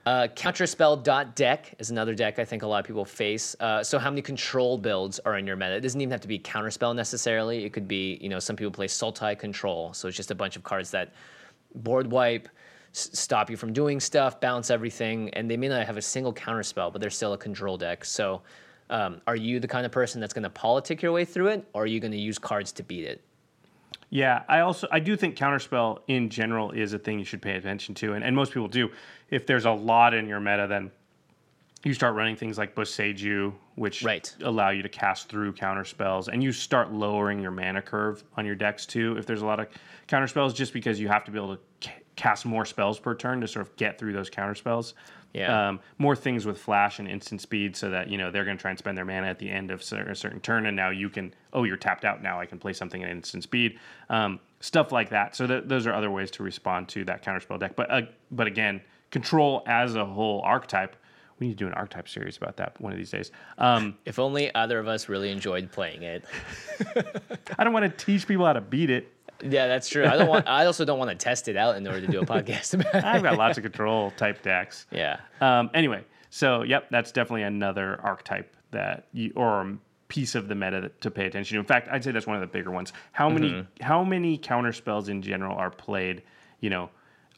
Uh, Counterspell.deck is another deck I think a lot of people face. Uh, so, how many control builds are in your meta? It doesn't even have to be Counterspell necessarily. It could be, you know, some people play Sultai Control. So, it's just a bunch of cards that board wipe, s- stop you from doing stuff, bounce everything, and they may not have a single Counterspell, but they're still a control deck. So, um, are you the kind of person that's going to politic your way through it, or are you going to use cards to beat it? Yeah, I also I do think counterspell in general is a thing you should pay attention to, and, and most people do. If there's a lot in your meta, then you start running things like Boseiju, which Right. allow you to cast through counterspells, and you start lowering your mana curve on your decks too. If there's a lot of counterspells, just because you have to be able to cast more spells per turn to sort of get through those counterspells. Yeah. Um, more things with flash and instant speed, so that you know they're going to try and spend their mana at the end of a certain turn, and now you can. Oh, you're tapped out. Now I can play something at instant speed. Um, stuff like that. So th- those are other ways to respond to that counterspell deck. But uh, but again, control as a whole archetype. We need to do an archetype series about that one of these days. Um, If only either of us really enjoyed playing it. I don't want to teach people how to beat it. Yeah, that's true. I don't want. I also don't want to test it out in order to do a podcast about it. I've got lots of control type decks. Yeah. Um, anyway, so yep, that's definitely another archetype that you or piece of the meta to pay attention to. In fact, I'd say that's one of the bigger ones. How many how many counter spells in general are played? You know,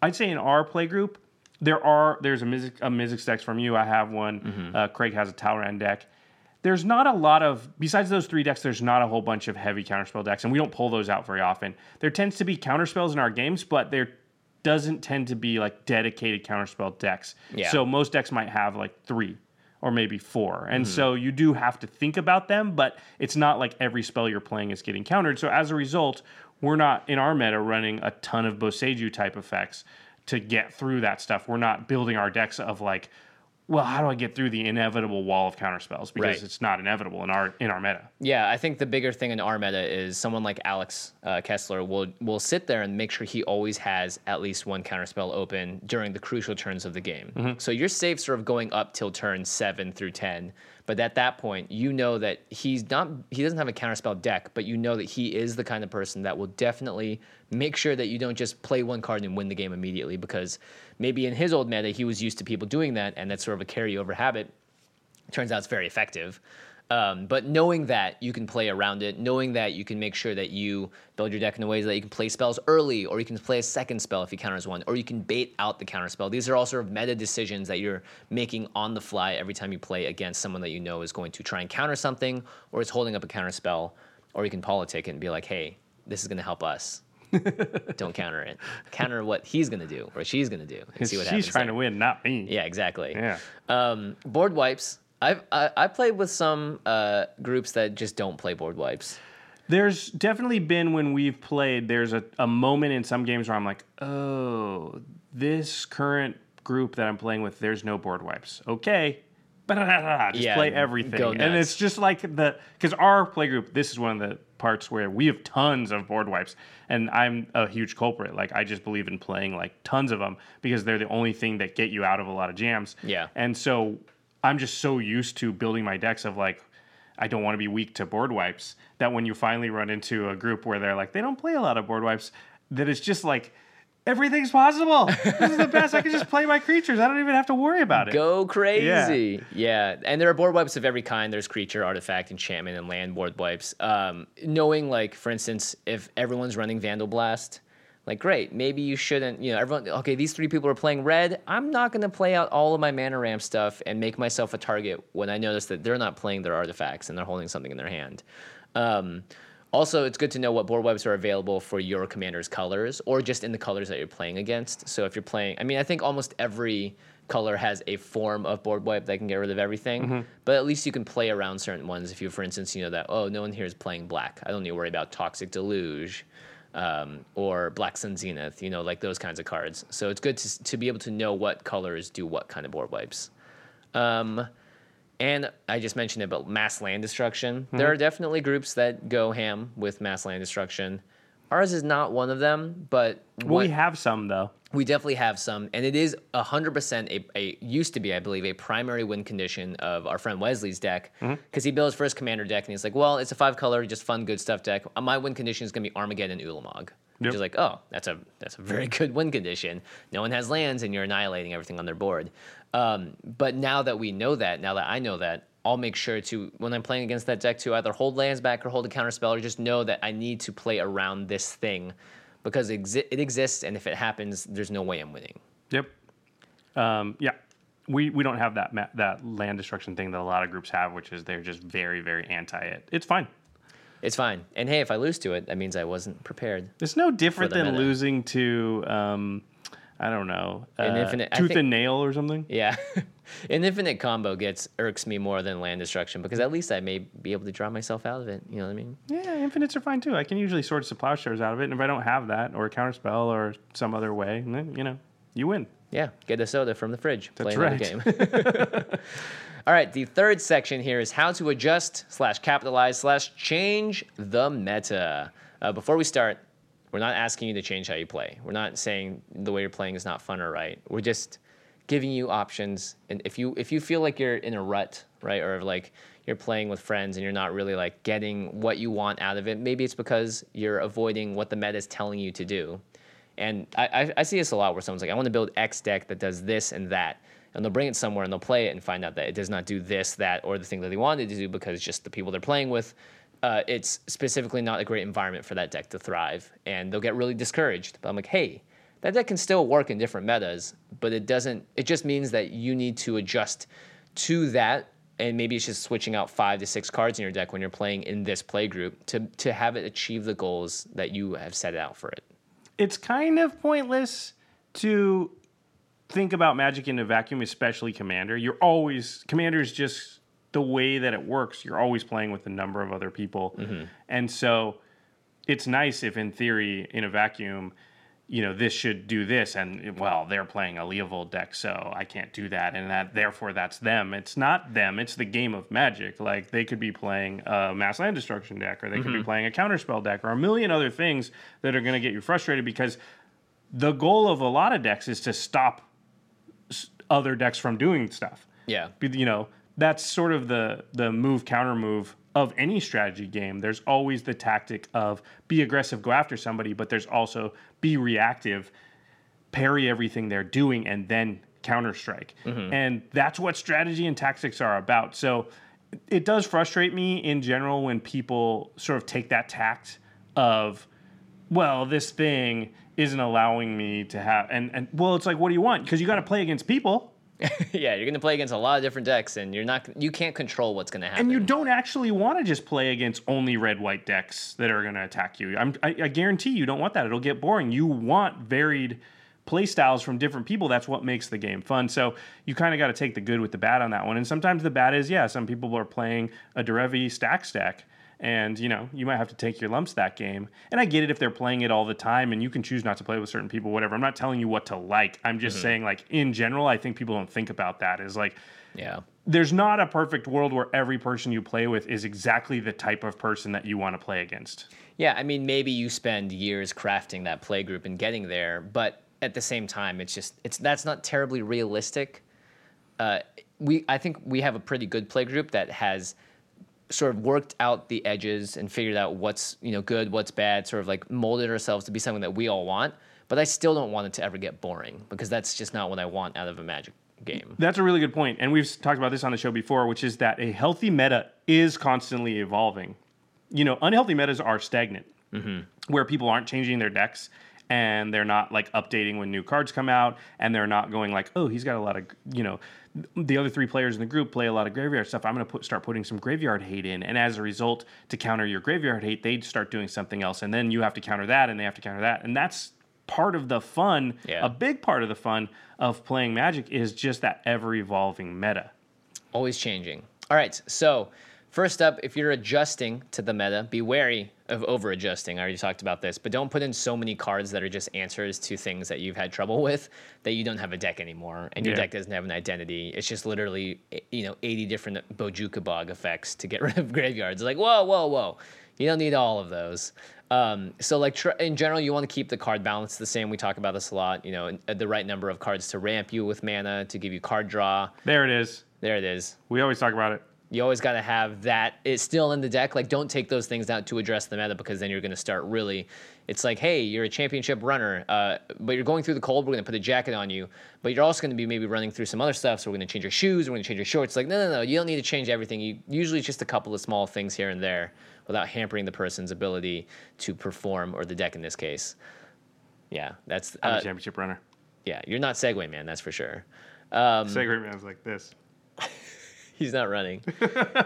I'd say in our play group there are there's a Mizzix, a Mizzix deck from you. I have one. Uh, Craig has a Talrand deck. There's not a lot of besides those three decks. There's not a whole bunch of heavy counterspell decks, and we don't pull those out very often. There tends to be counterspells in our games, but there doesn't tend to be like dedicated counterspell decks. Yeah. So most decks might have like three or maybe four. And mm-hmm. so you do have to think about them, but it's not like every spell you're playing is getting countered. So as a result, we're not in our meta running a ton of Boseiju type effects to get through that stuff. We're not building our decks of like, well, how do I get through the inevitable wall of counterspells? Because Right. it's not inevitable in our in our meta. Yeah, I think the bigger thing in our meta is someone like Alex uh, Kessler will will sit there and make sure he always has at least one counterspell open during the crucial turns of the game. So you're safe sort of going up till turn seven through ten, but at that point you know that he's not he doesn't have a counterspell deck, but you know that he is the kind of person that will definitely make sure that you don't just play one card and win the game immediately because maybe in his old meta he was used to people doing that and that's sort of a carryover habit turns out it's very effective. Um, but knowing that you can play around it, knowing that you can make sure that you build your deck in a way that you can play spells early, or you can play a second spell if he counters one, or you can bait out the counter spell. These are all sort of meta decisions that you're making on the fly every time you play against someone that you know is going to try and counter something, or is holding up a counter spell, or you can politic it and be like, hey, this is going to help us. Don't counter it. Counter what he's going to do or she's going to do and see what She's happens. trying there. to win, not me. Yeah, exactly. Yeah. Um, board wipes. I've I, I played with some uh, groups that just don't play board wipes. There's definitely been when we've played, there's a, a moment in some games where I'm like, oh, this current group that I'm playing with, there's no board wipes. Okay. Just Yeah, play everything. And it's just like the, because our play group, this is one of the parts where we have tons of board wipes. And I'm a huge culprit. Like, I just believe in playing like tons of them because they're the only thing that get you out of a lot of jams. Yeah. And so I'm just so used to building my decks of like, I don't want to be weak to board wipes. That when you finally run into a group where they're like, they don't play a lot of board wipes, that it's just like, everything's possible. this is the best. I can just play my creatures. I don't even have to worry about it. Go crazy. Yeah. And there are board wipes of every kind. There's creature, artifact, enchantment, and land board wipes. Um, knowing, like, for instance, if everyone's running Vandal Blast, like, great, maybe you shouldn't, you know, everyone, okay, these three people are playing red. I'm not going to play out all of my mana ramp stuff and make myself a target when I notice that they're not playing their artifacts and they're holding something in their hand. Um, also, it's good to know what board wipes are available for your commander's colors or just in the colors that you're playing against. So if you're playing, I mean, I think almost every color has a form of board wipe that can get rid of everything, but at least you can play around certain ones. If you, for instance, you know that, oh, no one here is playing black. I don't need to worry about Toxic Deluge um, or Black Sun Zenith, you know, like those kinds of cards. So it's good to, to be able to know what colors do what kind of board wipes. Um, and I just mentioned it, but mass land destruction. Mm-hmm. There are definitely groups that go ham with mass land destruction. Ours is not one of them, but Well, we have some though. we definitely have some, and it is hundred percent a, a used to be, I believe, a primary win condition of our friend Wesley's deck Mm-hmm. because he built his first commander deck, and he's like, "Well, it's a five color, just fun, good stuff deck. My win condition is gonna be Armageddon and Ulamog." Yep. Which is like, oh, that's a that's a very good win condition. No one has lands, and you're annihilating everything on their board. Um, but now that we know that, now that I know that, I'll make sure to when I'm playing against that deck to either hold lands back or hold a counter spell, or just know that I need to play around this thing because it, exi- it exists, and if it happens, there's no way I'm winning. Yep. Um, yeah. We, we don't have that ma- that land destruction thing that a lot of groups have, which is they're just very very anti it. It's fine. It's fine. And hey, if I lose to it, that means I wasn't prepared. It's no different than meta. losing to um, I don't know An uh, infinite- tooth think- and nail or something. Yeah. An infinite combo gets irks me more than land destruction because at least I may be able to draw myself out of it. You know what I mean? Yeah, infinites are fine too. I can usually sort some plowshares out of it, and if I don't have that or a counter spell or some other way, then you know you win. Yeah, get a soda from the fridge. That's play right. game. All right, the third section here is how to adjust slash capitalize slash change the meta. Uh, before we start, we're not asking you to change how you play. We're not saying the way you're playing is not fun or right. We're just giving you options. And if you if you feel like you're in a rut, right, or like you're playing with friends and you're not really like getting what you want out of it, maybe it's because you're avoiding what the meta is telling you to do. And I, I, I see this a lot where someone's like, I want to build X deck that does this and that. And they'll bring it somewhere and they'll play it and find out that it does not do this, that, or the thing that they wanted to do because just the people they're playing with. Uh, it's specifically not a great environment for that deck to thrive. And they'll get really discouraged. But I'm like, hey, that deck can still work in different metas, but it doesn't, it just means that you need to adjust to that. And maybe it's just switching out five to six cards in your deck when you're playing in this play group to, to have it achieve the goals that you have set out for it. it's kind of pointless to think about magic in a vacuum, especially commander. You're always commander is just the way that it works. You're always playing with a number of other people, mm-hmm. and so it's nice if, in theory, in a vacuum, you know this should do this, and well, they're playing a Leovold deck, so I can't do that, and that therefore that's them. It's not them. It's the game of Magic. Like they could be playing a mass land destruction deck, or they could be mm-hmm. playing a counterspell deck, or a million other things that are going to get you frustrated because the goal of a lot of decks is to stop other decks from doing stuff. Yeah. You know, that's sort of the the move counter move of any strategy game. There's always the tactic of be aggressive, go after somebody, but there's also be reactive, parry everything they're doing, and then counter strike. Mm-hmm. And that's what strategy and tactics are about. So it does frustrate me in general when people sort of take that tact of well, this thing isn't allowing me to have and and well, it's like what do you want? Because you got to play against people. yeah, you're gonna play against a lot of different decks, and you're not you can't control what's gonna happen. And you don't actually want to just play against only red white decks that are going to attack you. I'm, I, I guarantee you don't want that. It'll get boring. You want varied play styles from different people. That's what makes the game fun. So you kind of got to take the good with the bad on that one. And sometimes the bad is, yeah, some people are playing a Derevi stack stack. And you know you might have to take your lumps that game, and I get it if they're playing it all the time, and you can choose not to play with certain people, whatever. I'm not telling you what to like. I'm just saying, like in general, I think people don't think about that. Is like yeah, there's not a perfect world where every person you play with is exactly the type of person that you want to play against. yeah. I mean, maybe you spend years crafting that play group and getting there, but at the same time, it's just it's that's not terribly realistic. Uh, we I think we have a pretty good play group that has sort of worked out the edges and figured out what's you know good, what's bad, sort of like molded ourselves to be something that we all want. But I still don't want it to ever get boring because that's just not what I want out of a Magic game. That's a really good point, and we've talked about this on the show before, which is that a healthy meta is constantly evolving. You know, unhealthy metas are stagnant, mm-hmm. where people aren't changing their decks and they're not like updating when new cards come out, and they're not going like, oh, he's got a lot of, you know, the other three players in the group play a lot of graveyard stuff. I'm going to put, start putting some graveyard hate in, and as a result, to counter your graveyard hate, they start doing something else, and then you have to counter that, and they have to counter that, and that's part of the fun. Yeah. A big part of the fun of playing Magic is just that ever evolving meta. Always changing. All right, so first up, if you're adjusting to the meta, be wary of over adjusting. I already talked about this, but don't put in so many cards that are just answers to things that you've had trouble with that you don't have a deck anymore and your Yeah. deck doesn't have an identity. It's just literally, eh, you know, 80 different Bojuka Bog effects to get rid of graveyards. It's like, whoa, whoa, whoa. You don't need all of those. Um, so, like tr- in general, you want to keep the card balance the same. We talk about this a lot. You know, uh, the right number of cards to ramp you with mana to give you card draw. There it is. There it is We always talk about it. You always got to have that it's still in the deck like don't take those things out to address the meta because then you're going to start really it's like hey you're a championship runner uh, but you're going through the cold we're going to put a jacket on you but you're also going to be maybe running through some other stuff so we're going to change your shoes we're going to change your shorts like no no no you don't need to change everything you usually it's just a couple of small things here and there without hampering the person's ability to perform or the deck in this case yeah that's I'm uh, a championship runner. yeah you're not segway man that's for sure um, Segway man's like this. He's not running.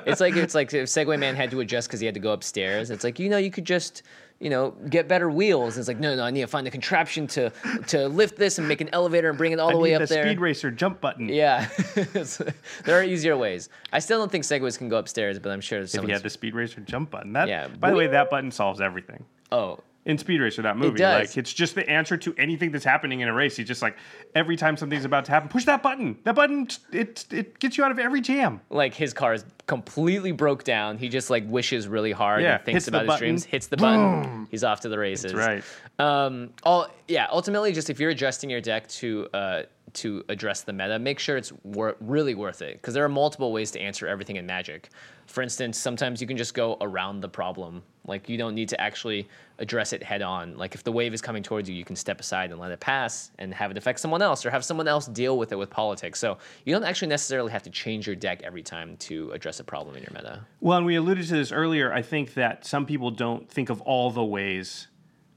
it's like it's like if Segway Man had to adjust because he had to go upstairs. It's like you know you could just you know get better wheels. It's like no no I need to find a contraption to to lift this and make an elevator and bring it all I the way up the there. speed racer jump button. Yeah, there are easier ways. I still don't think Segways can go upstairs, but I'm sure If you had the speed racer jump button, that Yeah. by the way, that button solves everything. oh, In Speed Racer, that movie, does. like it's just the answer to anything that's happening in a race. He's just like every time something's about to happen, push that button. That button, it it gets you out of every jam. like his car is completely broke down. He just like wishes really hard Yeah, and thinks hits about his dreams, hits the button, he's off to the races. right. Um, all yeah. Ultimately, just if you're adjusting your deck to uh, to address the meta, make sure it's wor- really worth it because there are multiple ways to answer everything in Magic. For instance, sometimes you can just go around the problem. Like you don't need to actually address it head on. Like if the wave is coming towards you, you can step aside and let it pass and have it affect someone else or have someone else deal with it with politics. So you don't actually necessarily have to change your deck every time to address a problem in your meta. Well, and we alluded to this earlier. I think that some people don't think of all the ways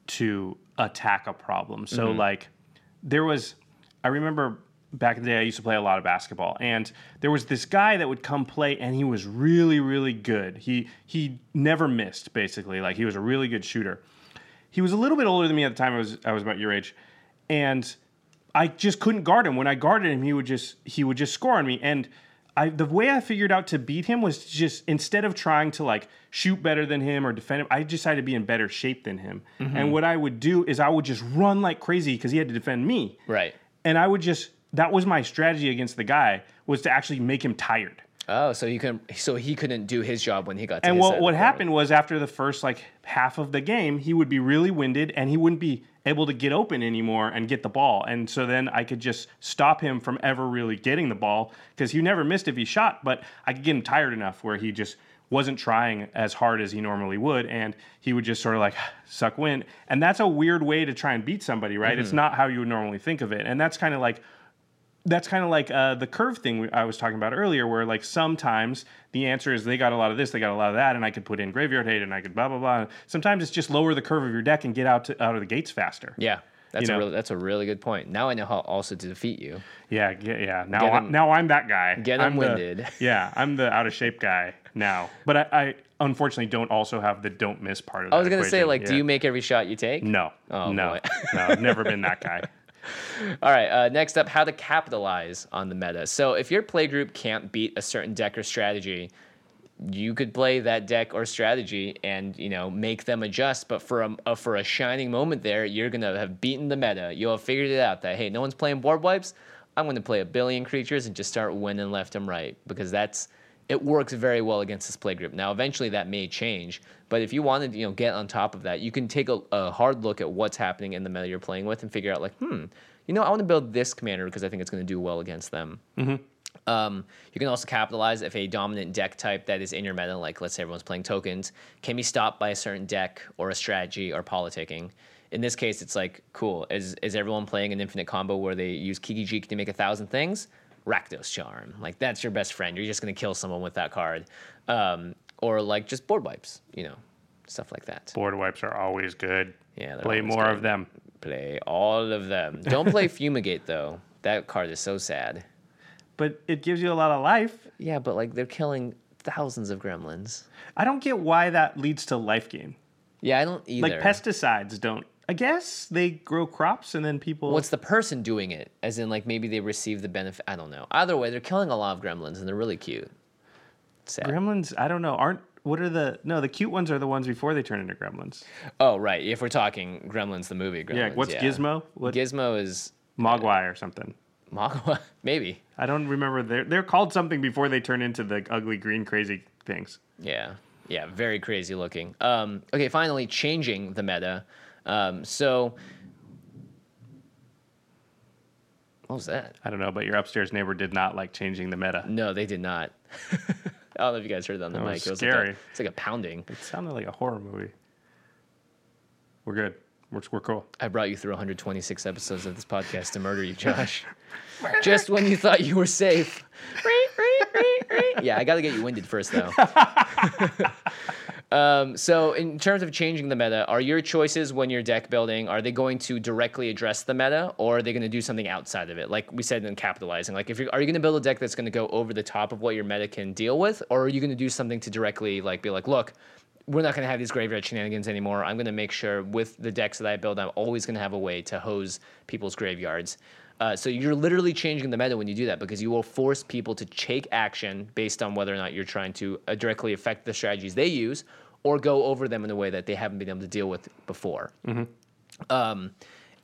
to attack a problem. So, mm-hmm. like, there was, I remember back in the day, I used to play a lot of basketball, and there was this guy that would come play, and he was really, really good. He he never missed, basically. Like, he was a really good shooter. He was a little bit older than me at the time. I was I was about your age, and I just couldn't guard him. When I guarded him, he would just he would just score on me. And I the way I figured out to beat him was just instead of trying to like shoot better than him or defend him, I decided to be in better shape than him. Mm-hmm. And what I would do is I would just run like crazy because he had to defend me. Right. And I would just that was my strategy against the guy was to actually make him tired. Oh, so you can so he couldn't do his job when he got And what what happened was after the first like half of the game, he would be really winded and he wouldn't be able to get open anymore and get the ball. And so then I could just stop him from ever really getting the ball because he never missed if he shot, but I could get him tired enough where he just wasn't trying as hard as he normally would and he would just sort of like suck wind. And that's a weird way to try and beat somebody, right? It's mm-hmm. not how you would normally think of it. And that's kind of like that's kind of like uh, the curve thing I was talking about earlier, where like sometimes the answer is they got a lot of this, they got a lot of that, and I could put in graveyard hate and I could blah blah blah. Sometimes it's just lower the curve of your deck and get out to, out of the gates faster. Yeah, that's You a know? really, that's a really good point. Now I know how also to defeat you. yeah, yeah. yeah. Now, Get I, him- now I'm that guy. get I'm him the- winded. yeah, I'm the out of shape guy now. But I, I unfortunately don't also have the don't miss part of. I was gonna say, like, Yeah. do you make every shot you take? No, Oh, no, no. I've never been that guy. All right. Uh, next up, how to capitalize on the meta. So if your play group can't beat a certain deck or strategy, you could play that deck or strategy and you know make them adjust. But for a, a for a shining moment there, you're gonna have beaten the meta. You'll have figured it out that hey, no one's playing board wipes. I'm gonna play a billion creatures and just start winning left and right because that's it works very well against this play group. Now, eventually that may change, but if you wanted to, you know, get on top of that, you can take a, a hard look at what's happening in the meta you're playing with and figure out like, hmm, you know, I want to build this commander because I think it's going to do well against them. Um, you can also capitalize if a dominant deck type that is in your meta, like let's say everyone's playing tokens, can be stopped by a certain deck or a strategy or politicking. In this case, it's like, cool, is, is everyone playing an infinite combo where they use Kiki Jiki to make a thousand things? Rakdos Charm. Like, that's your best friend. You're just going to kill someone with that card. Um, or like just board wipes, you know, stuff like that. Board wipes are always good. Yeah, they're Play more good. of them. Play all of them. Don't play Fumigate, though. That card is so sad. But it gives you a lot of life. Yeah, but like they're killing thousands of gremlins. I don't get why that leads to life gain. Yeah, I don't either. Like pesticides don't. I guess they grow crops and then people. What's the person doing it? As in, like maybe they receive the benefit. I don't know. Either way, they're killing a lot of gremlins, and they're really cute. Sad. gremlins? I don't know. Aren't what are the no? The cute ones are the ones before they turn into gremlins. oh, right. If we're talking Gremlins, the movie Gremlins. yeah. What's Gizmo? What Gizmo is Mogwai or something? Mogwai. maybe. I don't remember. They're they're called something before they turn into the ugly green crazy things. Yeah. Yeah. Very crazy looking. Um, okay. Finally, changing the meta. Um, so. What was that? I don't know, but your upstairs neighbor did not like changing the meta. No, they did not. I don't know if you guys heard that on the That mic. was it was scary. Like a, it's like a pounding. It sounded like a horror movie. We're good. We're, we're cool. I brought you through 126 episodes of this podcast to murder you, Josh. Just when you thought you were safe. yeah, I got to get you winded first, though. Um, so, in terms of changing the meta, are your choices when you're deck building, are they going to directly address the meta or are they going to do something outside of it? Like we said in capitalizing, like if you're, are you going to build a deck that's going to go over the top of what your meta can deal with or are you going to do something to directly like be like, look, we're not going to have these graveyard shenanigans anymore. I'm going to make sure with the decks that I build, I'm always going to have a way to hose people's graveyards. Uh, so you're literally changing the meta when you do that because you will force people to take action based on whether or not you're trying to uh, directly affect the strategies they use or go over them in a way that they haven't been able to deal with before. Um,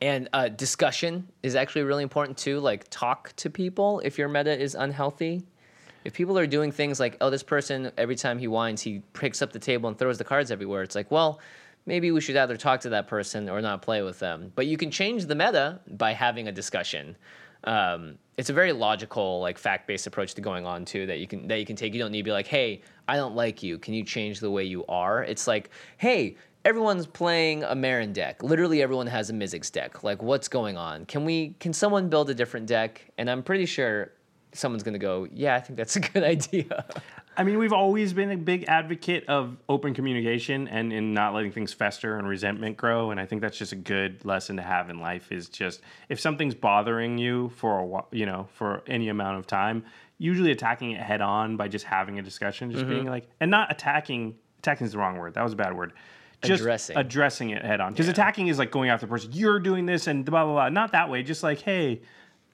and uh, discussion is actually really important too. Like talk to people if your meta is unhealthy. If people are doing things like, oh, this person every time he whines, he picks up the table and throws the cards everywhere. It's like, well, maybe we should either talk to that person or not play with them. But you can change the meta by having a discussion. Um, it's a very logical, like fact-based approach to going on too that you can that you can take. You don't need to be like, hey, I don't like you. Can you change the way you are? It's like, hey, everyone's playing a Meren deck. Literally everyone has a Mizzix deck. Like, what's going on? Can we? Can someone build a different deck? And I'm pretty sure someone's gonna go, yeah, I think that's a good idea. I mean, we've always been a big advocate of open communication and in not letting things fester and resentment grow. And I think that's just a good lesson to have in life. Is just if something's bothering you for a while, you know, for any amount of time, usually attacking it head on by just having a discussion, just being mm-hmm. like, and not attacking. Attacking is the wrong word. That was a bad word. Just Addressing. addressing it head on. Because attacking is like going after the person. You're doing this and blah blah blah. Not that way. Just like, hey,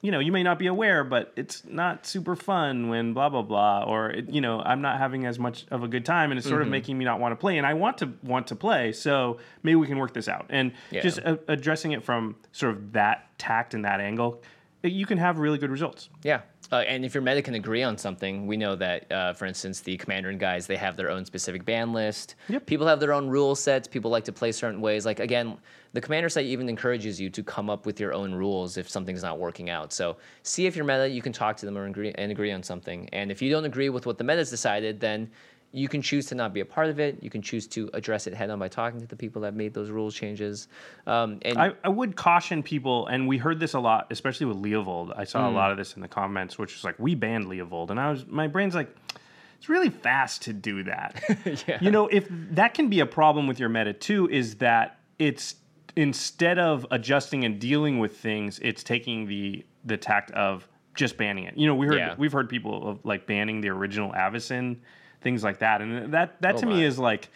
you know, you may not be aware, but it's not super fun when blah blah blah, or it, you know, I'm not having as much of a good time, and it's Mm-hmm. sort of making me not want to play, and I want to want to play, so maybe we can work this out, and Yeah. just a- addressing it from sort of that tact and that angle, you can have really good results. Yeah. Uh, and if your meta can agree on something, we know that, uh, for instance, the commander and guys, they have their own specific ban list. Yep. People have their own rule sets. People like to play certain ways. Like, again, the commander site even encourages you to come up with your own rules if something's not working out. So see if your meta, you can talk to them or agree, and agree on something. And if you don't agree with what the meta's decided, then you can choose to not be a part of it. You can choose to address it head on by talking to the people that made those rules changes. Um, and I, I would caution people, and we heard this a lot, especially with Leovold. I Mm. saw a lot of this in the comments, which was like, we banned Leovold, and I was, my brain's like, it's really fast to do that. You know, if that can be a problem with your meta too, is that it's instead of adjusting and dealing with things, it's taking the the tact of just banning it. You know, we heard Yeah. we've heard people of like banning the original Avacyn, things like that, and that that to Oh me is like.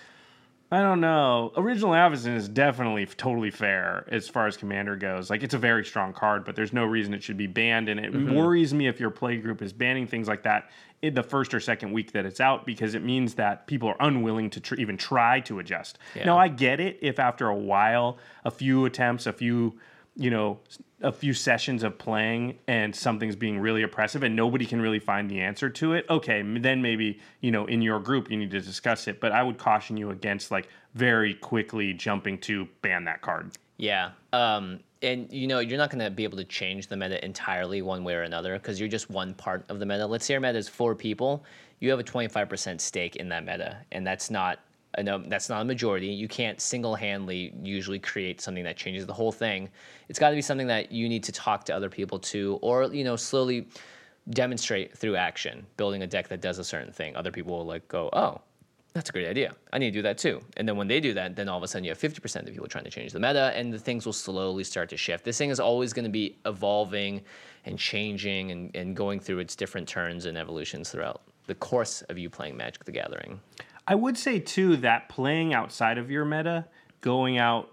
I don't know. Original Avacyn is definitely totally fair as far as Commander goes. Like, it's a very strong card, but there's no reason it should be banned. And it Mm-hmm. worries me if your play group is banning things like that in the first or second week that it's out because it means that people are unwilling to tr- even try to adjust. Yeah. Now, I get it if after a while, a few attempts, a few, you know, a few sessions of playing and something's being really oppressive and nobody can really find the answer to it. Okay, then maybe, you know, in your group you need to discuss it, but I would caution you against like very quickly jumping to ban that card. Yeah. Um, and you know you're not going to be able to change the meta entirely one way or another because you're just one part of the meta. Let's say your meta is four people, you have a 25% stake in that meta, and that's not no, um, that's not a majority. You can't single-handedly usually create something that changes the whole thing. It's got to be something that you need to talk to other people to, or you know slowly demonstrate through action, building a deck that does a certain thing. Other people will like go, oh, that's a great idea. I need to do that too. And then when they do that, then all of a sudden you have 50% of people trying to change the meta and the things will slowly start to shift. This thing is always going to be evolving and changing and, and going through its different turns and evolutions throughout the course of you playing Magic the Gathering. I would say too that playing outside of your meta, going out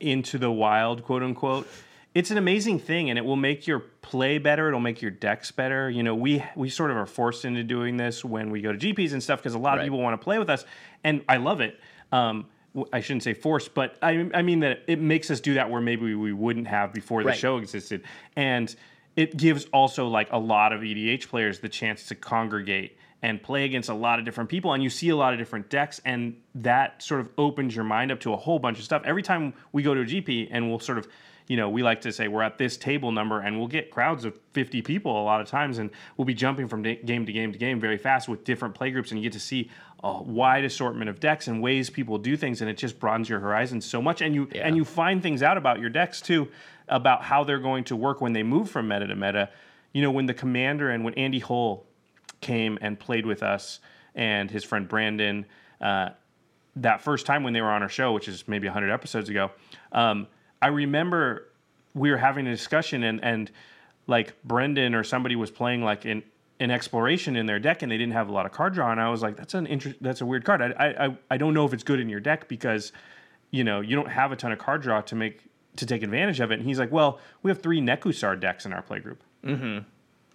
into the wild, quote unquote, it's an amazing thing and it will make your play better it'll make your decks better you know we we sort of are forced into doing this when we go to gps and stuff because a lot Right. of people want to play with us and i love it um, I shouldn't say forced, but I, I mean that it makes us do that where maybe we wouldn't have before the Right. show existed. And it gives also like a lot of EDH players the chance to congregate and play against a lot of different people and you see a lot of different decks and that sort of opens your mind up to a whole bunch of stuff. Every time we go to a GP and we'll sort of you know, we like to say we're at this table number and we'll get crowds of 50 people a lot of times and we'll be jumping from game to game to game very fast with different play groups and you get to see a wide assortment of decks and ways people do things and it just broadens your horizons so much and you Yeah. and you find things out about your decks too about how they're going to work when they move from meta to meta. You know, when the commander and when Andy Hull came and played with us and his friend Brandon uh, that first time when they were on our show, which is maybe 100 episodes ago, um, I remember we were having a discussion and, and like Brendan or somebody was playing like an, an exploration in their deck and they didn't have a lot of card draw. And I was like, that's an inter- that's a weird card. I, I, I- don't know if it's good in your deck because, you know, you don't have a ton of card draw to make, to take advantage of it. And he's like, well, we have three Nekusar decks in our playgroup.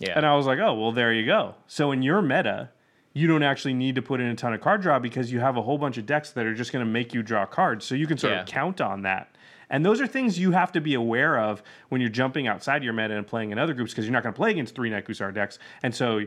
Yeah. And I was like, oh, well, there you go. So in your meta, you don't actually need to put in a ton of card draw because you have a whole bunch of decks that are just going to make you draw cards. So you can sort Yeah. of count on that. And those are things you have to be aware of when you're jumping outside your meta and playing in other groups because you're not going to play against three Nekusar decks. And so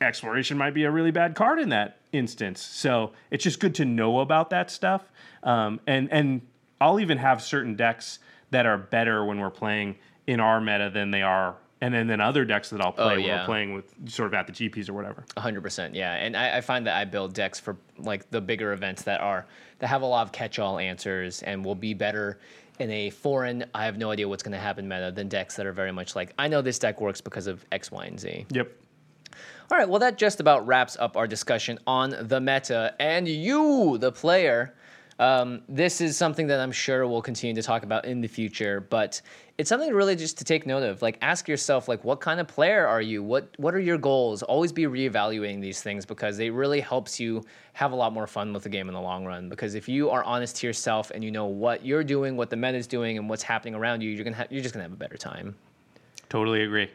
exploration might be a really bad card in that instance. So it's just good to know about that stuff. Um, and and I'll even have certain decks that are better when we're playing in our meta than they are, and then, then other decks that I'll oh, play when Oh, yeah. we're playing with sort of at the GPs or whatever. hundred percent, yeah. And I, I find that I build decks for like the bigger events that are that have a lot of catch-all answers and will be better in a foreign. I have no idea what's going to happen meta than decks that are very much like I know this deck works because of X, Y, and Z. Yep. All right, well, that just about wraps up our discussion on the meta and you, the player. Um, this is something that I'm sure we'll continue to talk about in the future, but it's something really just to take note of. Like, ask yourself, like, what kind of player are you? What What are your goals? Always be reevaluating these things because it really helps you have a lot more fun with the game in the long run. Because if you are honest to yourself and you know what you're doing, what the meta is doing, and what's happening around you, you're gonna ha- you're just gonna have a better time. Totally agree.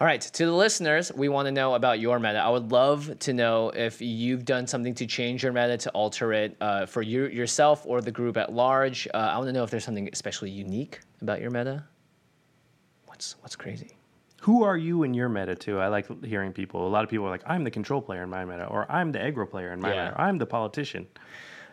All right, to the listeners, we want to know about your meta. I would love to know if you've done something to change your meta to alter it uh, for you yourself or the group at large. Uh, I want to know if there's something especially unique about your meta. What's what's crazy? Who are you in your meta too? I like hearing people. A lot of people are like, I'm the control player in my meta, or I'm the aggro player in my Yeah. meta, or I'm the politician.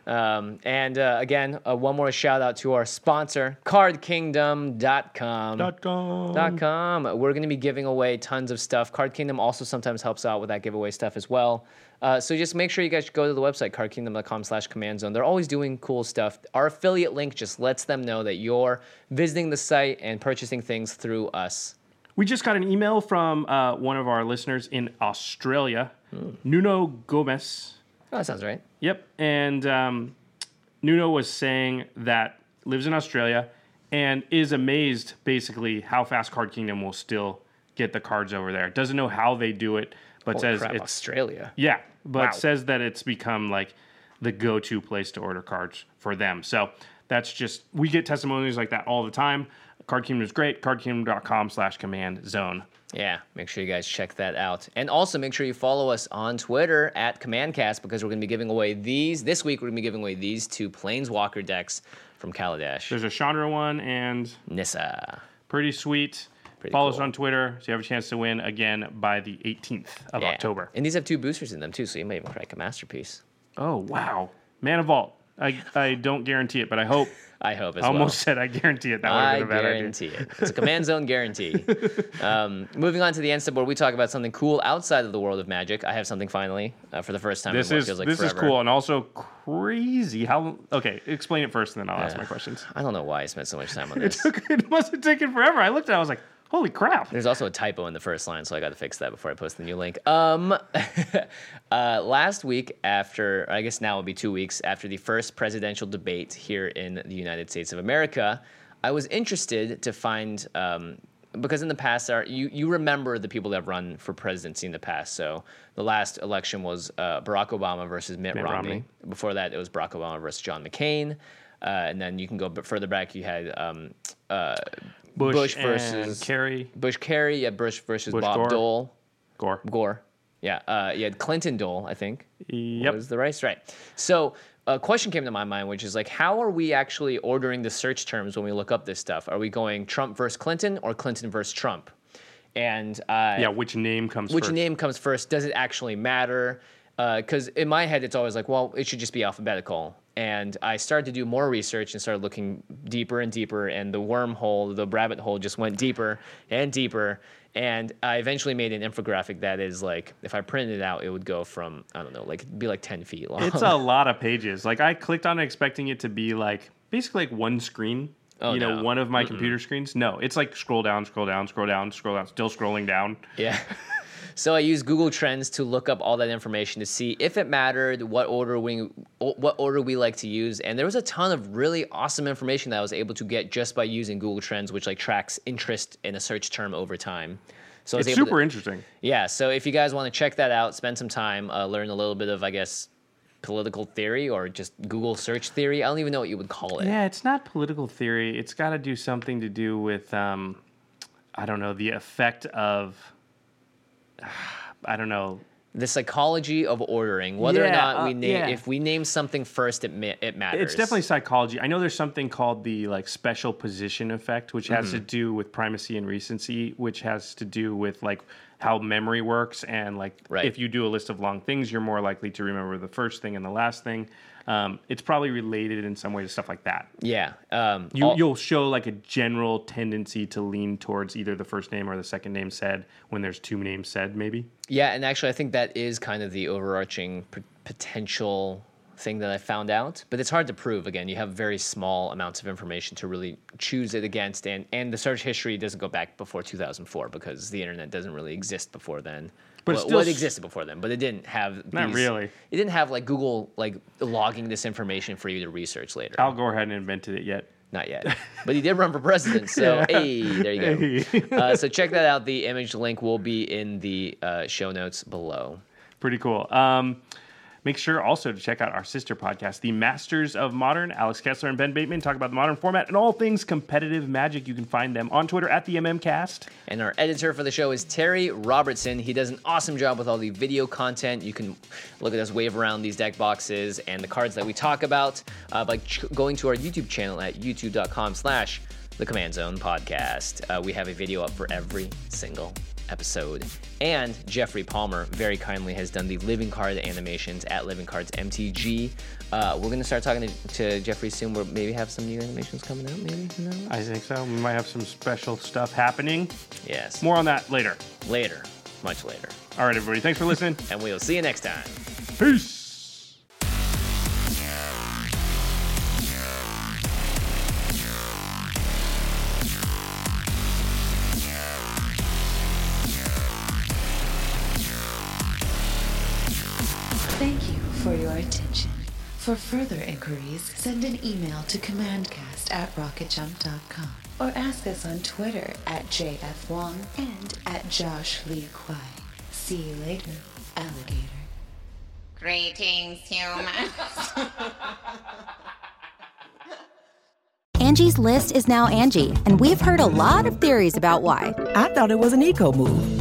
Um, and uh, again, uh, one more shout out to our sponsor, CardKingdom.com. Dot com. Dot com. We're going to be giving away tons of stuff. Card Kingdom also sometimes helps out with that giveaway stuff as well. Uh, so just make sure you guys go to the website, cardkingdom.com slash command zone. They're always doing cool stuff. Our affiliate link just lets them know that you're visiting the site and purchasing things through us. We just got an email from uh, one of our listeners in Australia, Nuno Gomez. Oh, that sounds right. Yep. And um, Nuno was saying that lives in Australia and is amazed basically how fast Card Kingdom will still get the cards over there. Doesn't know how they do it, but Holy says crap, it's Australia. yeah, but Wow. says that it's become like the go-to place to order cards for them. So that's just we get testimonies like that all the time. Card Kingdom is great. CardKingdom.com slash command zone. Yeah, make sure you guys check that out. And also make sure you follow us on Twitter at CommandCast because we're going to be giving away these. This week, we're going to be giving away these two Planeswalker decks from Kaladesh. There's a Chandra one and Nissa. pretty sweet. Pretty Follow us on Twitter so you have a chance to win again by the 18th of Yeah. October. And these have two boosters in them too, so you may even crack a masterpiece. Oh wow, Mana Vault. I, I don't guarantee it, but I hope. I hope as I well. almost said I guarantee it. That would have I been a bad idea. guarantee it. It's a command zone guarantee. Um, moving on to the end step where we talk about something cool outside of the world of magic. I have something finally uh, for the first time. This is feels like this is cool and also crazy. How okay? Explain it first, and then I'll ask my questions. I don't know why I spent so much time on this. It took it must have taken forever. I looked at it, I was like, holy crap. There's also a typo in the first line, so I got to fix that before I post the new link. Um, uh, last week, after I guess now it'll be two weeks after the first presidential debate here in the United States of America, I was interested to find um, because in the past, are you you remember the people that have run for presidency in the past? So the last election was uh, Barack Obama versus Mitt, Mitt Romney. Romney. Before that, it was Barack Obama versus John McCain. Uh, and then you can go a bit further back. You had um, uh, Bush, Bush versus- Kerry Bush Kerry, yeah, Bush versus Bush Bob Gore. Dole. Gore. Gore. Yeah, uh, you had Clinton Dole, I think. Yep. Was the race right? So a question came to my mind, which is like, how are we actually ordering the search terms when we look up this stuff? Are we going Trump versus Clinton or Clinton versus Trump? And uh, Yeah, which name comes which first? name comes first? Does it actually matter? Because in my head, it's always like, well, it should just be alphabetical. And I started to do more research and started looking deeper and deeper, and the wormhole, the rabbit hole, just went deeper and deeper. And I eventually made an infographic that is like, if I printed it out, it would go from I don't know, like it'd be like ten feet long. It's a lot of pages. Like I clicked on it expecting it to be like basically like one screen. Oh, you know, no. one of my computer screens. No, it's like scroll down, scroll down, scroll down, scroll down, still scrolling down. Yeah. So I used Google Trends to look up all that information to see if it mattered, what order we what order we like to use, and there was a ton of really awesome information that I was able to get just by using Google Trends, which like tracks interest in a search term over time. So It's super to, interesting. yeah. So if you guys want to check that out, spend some time, uh, learn a little bit of I guess political theory or just Google search theory. I don't even know what you would call it. Yeah, it's not political theory. It's got to do something to do with, um, I don't know, the effect of, I don't know. The psychology of ordering, whether or not we uh, name yeah. if we name something first, it ma- it matters. It's definitely psychology. I know there's something called the like special position effect, which has to Mm-hmm. do with primacy and recency, which has to do with like how memory works and like Right. if you do a list of long things, you're more likely to remember the first thing and the last thing. Um, it's probably related in some way to stuff like that. yeah. Um, You, all- you'll show like a general tendency to lean towards either the first name or the second name said when there's two names said, maybe. Yeah, and actually, I think that is kind of the overarching p- potential thing that I found out. But it's hard to prove. Again, you have very small amounts of information to really choose it against, and and the search history doesn't go back before 2004 because the internet doesn't really exist before then. But well, well, it existed before then, but it didn't have. Not these- really. It didn't have like Google like logging this information for you to research later. Al Gore hadn't invented it yet. Not yet, but he did run for president. So hey, there you go. Uh, so check that out. The image link will be in the uh, show notes below. Pretty cool. Um, make sure also to check out our sister podcast, The Masters of Modern. Alex Kessler and Ben Bateman talk about the modern format and all things competitive magic. You can find them on Twitter at the MMCast. And our editor for the show is Terry Robertson. He does an awesome job with all the video content. You can look at us wave around these deck boxes and the cards that we talk about uh, by ch- going to our YouTube channel at youtube.com slash the Command Zone Podcast. Uh, we have a video up for every single episode. And Jeffrey Palmer very kindly has done the living card animations at Living Cards MTG. Uh, we're going to start talking to, to Jeffrey soon. We'll maybe have some new animations coming out, maybe? Knows? I think so. We might have some special stuff happening. Yes. More on that later. Later. Much later. All right, everybody. Thanks for listening. and we'll see you next time. Peace. Your attention. For further inquiries, send an email to commandcast at rocketjump.com or ask us on Twitter at JFWong and at Josh Lee Kwai. See you later, alligator. Greetings, humans. Angie's list is now Angie, and we've heard a lot of theories about why. I thought it was an eco move.